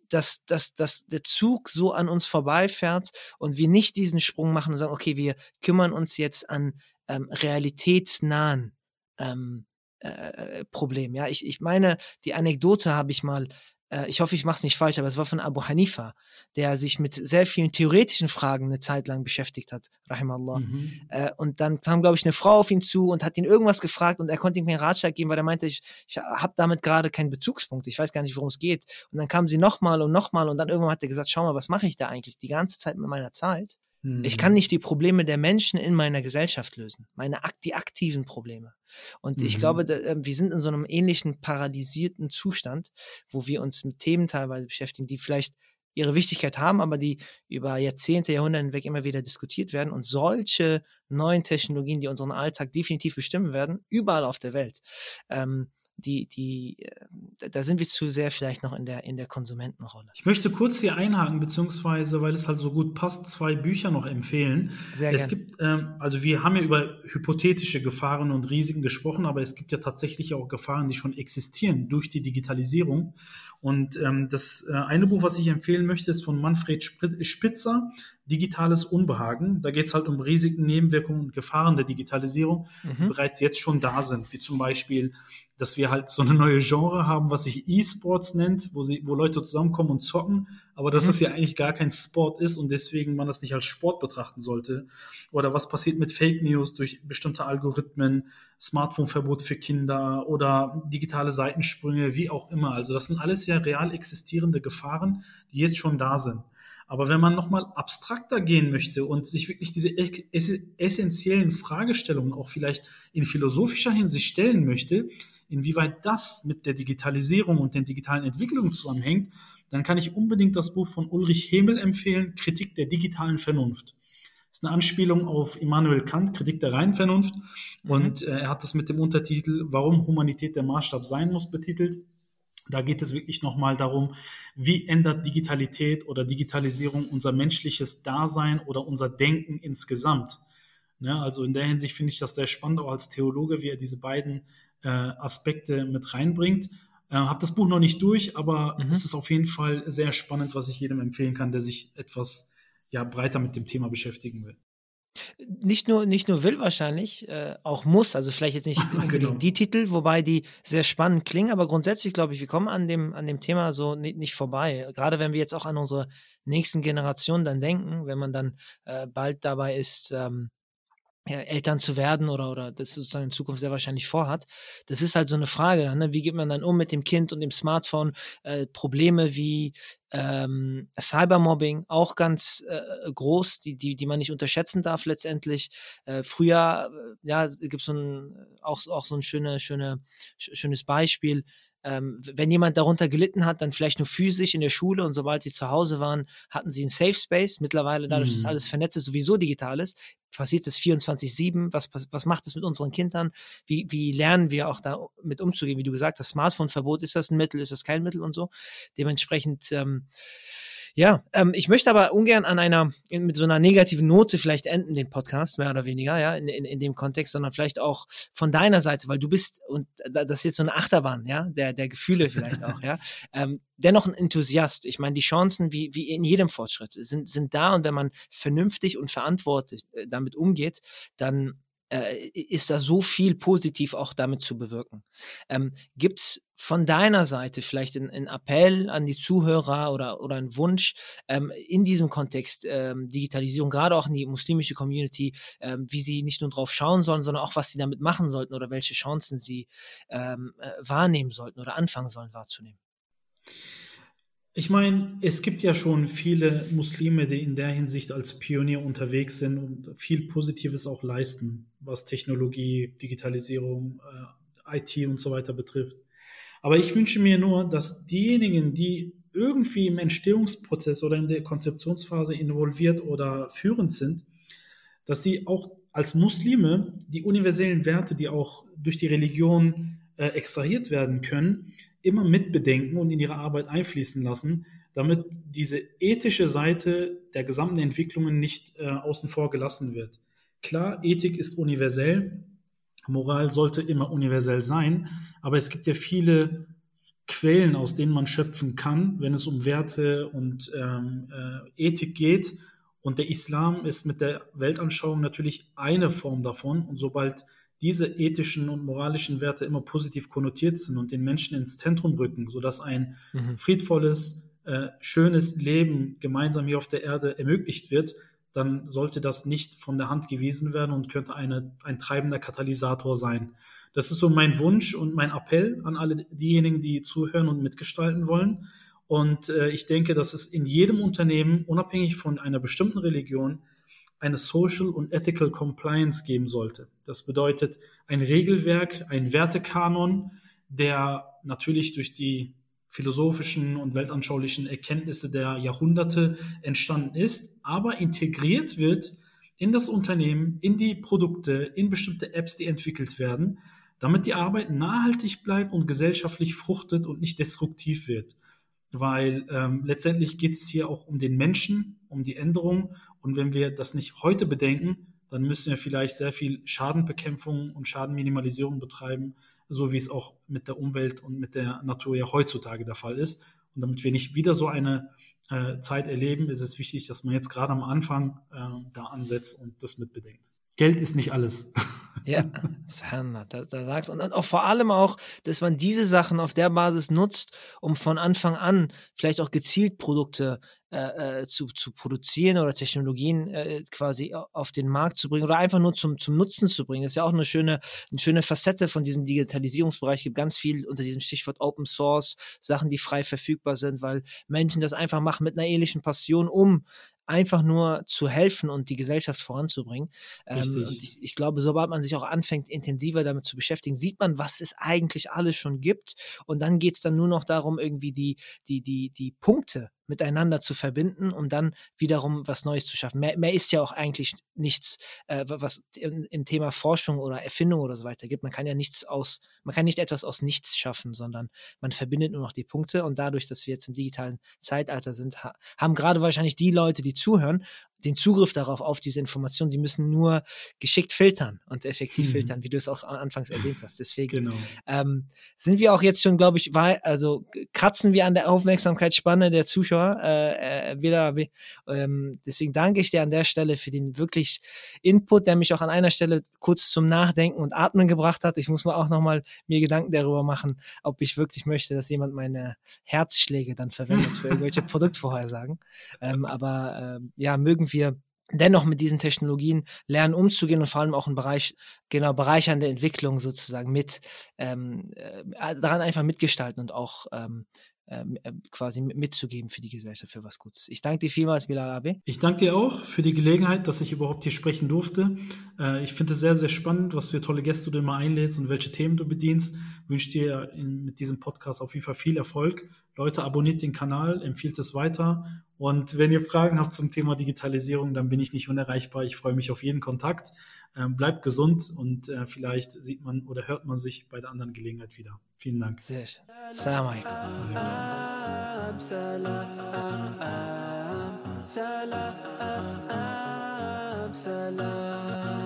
dass, dass, dass der Zug so an uns vorbeifährt und wir nicht diesen Sprung machen und sagen, okay, wir kümmern uns jetzt an ähm, realitätsnahen ähm, äh, äh Problem. Ja, ich, ich meine, die Anekdote habe ich mal äh, ich hoffe, ich mache es nicht falsch, aber es war von Abu Hanifa, der sich mit sehr vielen theoretischen Fragen eine Zeit lang beschäftigt hat, rahimallah. Mhm. Und dann kam, glaube ich, eine Frau auf ihn zu und hat ihn irgendwas gefragt und er konnte ihm keinen Ratschlag geben, weil er meinte, ich, ich habe damit gerade keinen Bezugspunkt, ich weiß gar nicht, worum es geht. Und dann kam sie nochmal und nochmal und dann irgendwann hat er gesagt, schau mal, was mache ich da eigentlich die ganze Zeit mit meiner Zeit? Ich kann mhm. nicht die Probleme der Menschen in meiner Gesellschaft lösen, meine die aktiven Probleme. Und mhm. ich glaube, da, äh, wir sind in so einem ähnlichen paralysierten Zustand, wo wir uns mit Themen teilweise beschäftigen, die vielleicht ihre Wichtigkeit haben, aber die über Jahrzehnte, Jahrhunderte hinweg immer wieder diskutiert werden. Und solche neuen Technologien, die unseren Alltag definitiv bestimmen werden, überall auf der Welt, ähm, die, die, äh, da sind wir zu sehr vielleicht noch in der, in der Konsumentenrolle. Ich möchte kurz hier einhaken, beziehungsweise, weil es halt so gut passt, zwei Bücher noch empfehlen. Sehr es gern. gibt, ähm, also wir haben ja über hypothetische Gefahren und Risiken gesprochen, aber es gibt ja tatsächlich auch Gefahren, die schon existieren durch die Digitalisierung. Und ähm, das äh, eine Buch, was ich empfehlen möchte, ist von Manfred Spitzer, Digitales Unbehagen. Da geht es halt um Risiken, Nebenwirkungen und Gefahren der Digitalisierung, mhm. die bereits jetzt schon da sind, wie zum Beispiel dass wir halt so eine neue Genre haben, was sich E-Sports nennt, wo sie, wo Leute zusammenkommen und zocken, aber dass mhm. es ja eigentlich gar kein Sport ist und deswegen man das nicht als Sport betrachten sollte. Oder was passiert mit Fake News durch bestimmte Algorithmen, Smartphone-Verbot für Kinder oder digitale Seitensprünge, wie auch immer. Also das sind alles ja real existierende Gefahren, die jetzt schon da sind. Aber wenn man nochmal abstrakter gehen möchte und sich wirklich diese essentiellen Fragestellungen auch vielleicht in philosophischer Hinsicht stellen möchte, inwieweit das mit der Digitalisierung und den digitalen Entwicklungen zusammenhängt, dann kann ich unbedingt das Buch von Ulrich Hemel empfehlen, Kritik der digitalen Vernunft. Das ist eine Anspielung auf Immanuel Kant, Kritik der reinen Vernunft. Mhm. Und äh, er hat das mit dem Untertitel Warum Humanität der Maßstab sein muss betitelt. Da geht es wirklich nochmal darum, wie ändert Digitalität oder Digitalisierung unser menschliches Dasein oder unser Denken insgesamt. Ne, also in der Hinsicht finde ich das sehr spannend, auch als Theologe, wie er diese beiden äh, Aspekte mit reinbringt. Äh, habe das Buch noch nicht durch, aber mhm. es ist auf jeden Fall sehr spannend, was ich jedem empfehlen kann, der sich etwas ja, breiter mit dem Thema beschäftigen will. Nicht nur, nicht nur will wahrscheinlich, äh, auch muss. Also vielleicht jetzt nicht genau. die Titel, wobei die sehr spannend klingen, aber grundsätzlich glaube ich, wir kommen an dem, an dem Thema so nicht, nicht vorbei. Gerade wenn wir jetzt auch an unsere nächsten Generationen dann denken, wenn man dann äh, bald dabei ist, ähm, Eltern zu werden oder, oder das sozusagen in Zukunft sehr wahrscheinlich vorhat. Das ist halt so eine Frage, ne? wie geht man dann um mit dem Kind und dem Smartphone? Äh, Probleme wie ähm, Cybermobbing auch ganz äh, groß, die, die, die man nicht unterschätzen darf letztendlich. Äh, früher, äh, ja, gibt es so ein, auch, auch so ein schöne, schöne, schönes Beispiel ähm, wenn jemand darunter gelitten hat, dann vielleicht nur physisch in der Schule und sobald sie zu Hause waren, hatten sie einen Safe Space. Mittlerweile, dadurch, mhm. dass alles vernetzt ist, sowieso digital ist, passiert es 24-7. Was, was macht es mit unseren Kindern? Wie, wie lernen wir auch da mit umzugehen? Wie du gesagt hast, Smartphone-Verbot, ist das ein Mittel, ist das kein Mittel und so? Dementsprechend, ähm, ja, ähm, ich möchte aber ungern an einer, mit so einer negativen Note vielleicht enden, den Podcast, mehr oder weniger, ja, in, in, in dem Kontext, sondern vielleicht auch von deiner Seite, weil du bist, und das ist jetzt so eine Achterbahn, ja, der, der Gefühle vielleicht auch, ja, ähm, dennoch ein Enthusiast. Ich meine, die Chancen, wie, wie in jedem Fortschritt, sind, sind da und wenn man vernünftig und verantwortlich äh, damit umgeht, dann äh, ist da so viel positiv auch damit zu bewirken. Ähm, Gibt es von deiner Seite vielleicht einen Appell an die Zuhörer oder, oder einen Wunsch ähm, in diesem Kontext ähm, Digitalisierung, gerade auch in die muslimische Community, ähm, wie sie nicht nur drauf schauen sollen, sondern auch, was sie damit machen sollten oder welche Chancen sie ähm, äh, wahrnehmen sollten oder anfangen sollen wahrzunehmen? Ich meine, es gibt ja schon viele Muslime, die in der Hinsicht als Pionier unterwegs sind und viel Positives auch leisten, was Technologie, Digitalisierung, äh, IT und so weiter betrifft. Aber ich wünsche mir nur, dass diejenigen, die irgendwie im Entstehungsprozess oder in der Konzeptionsphase involviert oder führend sind, dass sie auch als Muslime die universellen Werte, die auch durch die Religion äh, extrahiert werden können, immer mitbedenken und in ihre Arbeit einfließen lassen, damit diese ethische Seite der gesamten Entwicklungen nicht äh, außen vor gelassen wird. Klar, Ethik ist universell, Moral sollte immer universell sein, aber es gibt ja viele Quellen, aus denen man schöpfen kann, wenn es um Werte und ähm, äh, Ethik geht. Und der Islam ist mit der Weltanschauung natürlich eine Form davon. Und sobald diese ethischen und moralischen Werte immer positiv konnotiert sind und den Menschen ins Zentrum rücken, sodass ein mhm. friedvolles, äh, schönes Leben gemeinsam hier auf der Erde ermöglicht wird, dann sollte das nicht von der Hand gewiesen werden und könnte eine, ein treibender Katalysator sein. Das ist so mein Wunsch und mein Appell an alle diejenigen, die zuhören und mitgestalten wollen. Und äh, ich denke, dass es in jedem Unternehmen, unabhängig von einer bestimmten Religion, eine Social und Ethical Compliance geben sollte. Das bedeutet ein Regelwerk, ein Wertekanon, der natürlich durch die philosophischen und weltanschaulichen Erkenntnisse der Jahrhunderte entstanden ist, aber integriert wird in das Unternehmen, in die Produkte, in bestimmte Apps, die entwickelt werden, damit die Arbeit nachhaltig bleibt und gesellschaftlich fruchtet und nicht destruktiv wird. Weil ähm, letztendlich geht es hier auch um den Menschen, um die Änderung. Und wenn wir das nicht heute bedenken, dann müssen wir vielleicht sehr viel Schadenbekämpfung und Schadenminimalisierung betreiben, so wie es auch mit der Umwelt und mit der Natur ja heutzutage der Fall ist. Und damit wir nicht wieder so eine äh, Zeit erleben, ist es wichtig, dass man jetzt gerade am Anfang äh, da ansetzt und das mitbedenkt. Geld ist nicht alles. Ja, da, da sagst und auch vor allem auch, dass man diese Sachen auf der Basis nutzt, um von Anfang an vielleicht auch gezielt Produkte äh, äh, zu, zu produzieren oder Technologien äh, quasi auf den Markt zu bringen oder einfach nur zum, zum Nutzen zu bringen. Das ist ja auch eine schöne, eine schöne Facette von diesem Digitalisierungsbereich. Es gibt ganz viel unter diesem Stichwort Open Source, Sachen, die frei verfügbar sind, weil Menschen das einfach machen mit einer ähnlichen Passion, um einfach nur zu helfen und die Gesellschaft voranzubringen. Ähm, und ich, ich, glaube, sobald man sich auch anfängt, intensiver damit zu beschäftigen, sieht man, was es eigentlich alles schon gibt. Und dann geht es dann nur noch darum, irgendwie die, die, die, die Punkte miteinander zu verbinden, um dann wiederum was Neues zu schaffen. Mehr, mehr ist ja auch eigentlich nichts, äh, was im, im, Thema Forschung oder Erfindung oder so weiter gibt. Man kann ja nichts aus, man kann nicht etwas aus nichts schaffen, sondern man verbindet nur noch die Punkte und dadurch, dass wir jetzt im digitalen Zeitalter sind, ha haben gerade wahrscheinlich die Leute, die zuhören, den Zugriff darauf, auf diese Informationen. Die müssen nur geschickt filtern und effektiv mhm. filtern, wie du es auch anfangs erwähnt hast. Deswegen genau. ähm, sind wir auch jetzt schon, glaube ich, weil, also kratzen wir an der Aufmerksamkeitsspanne der Zuschauer. Äh, äh, wieder, ähm, deswegen danke ich dir an der Stelle für den wirklich Input, der mich auch an einer Stelle kurz zum Nachdenken und Atmen gebracht hat. Ich muss mir auch nochmal mir Gedanken darüber machen, ob ich wirklich möchte, dass jemand meine Herzschläge dann verwendet für irgendwelche Produktvorhersagen. Ähm, aber ähm, ja, mögen wir dennoch mit diesen Technologien lernen umzugehen und vor allem auch im Bereich genau bereichernde Entwicklung sozusagen mit ähm, äh, daran einfach mitgestalten und auch ähm, ähm, äh, quasi mitzugeben für die Gesellschaft, für was Gutes. Ich danke dir vielmals, Bilal Abi. Ich danke dir auch für die Gelegenheit, dass ich überhaupt hier sprechen durfte. Äh, ich finde es sehr, sehr spannend, was für tolle Gäste du immer einlädst und welche Themen du bedienst. Ich wünsche dir mit diesem Podcast auf jeden Fall viel Erfolg. Leute, abonniert den Kanal, empfiehlt es weiter. Und wenn ihr Fragen habt zum Thema Digitalisierung, dann bin ich nicht unerreichbar. Ich freue mich auf jeden Kontakt. Ähm, bleibt gesund und äh, vielleicht sieht man oder hört man sich bei der anderen Gelegenheit wieder. Vielen Dank. Sehr schön. Salam alaikum. Salam.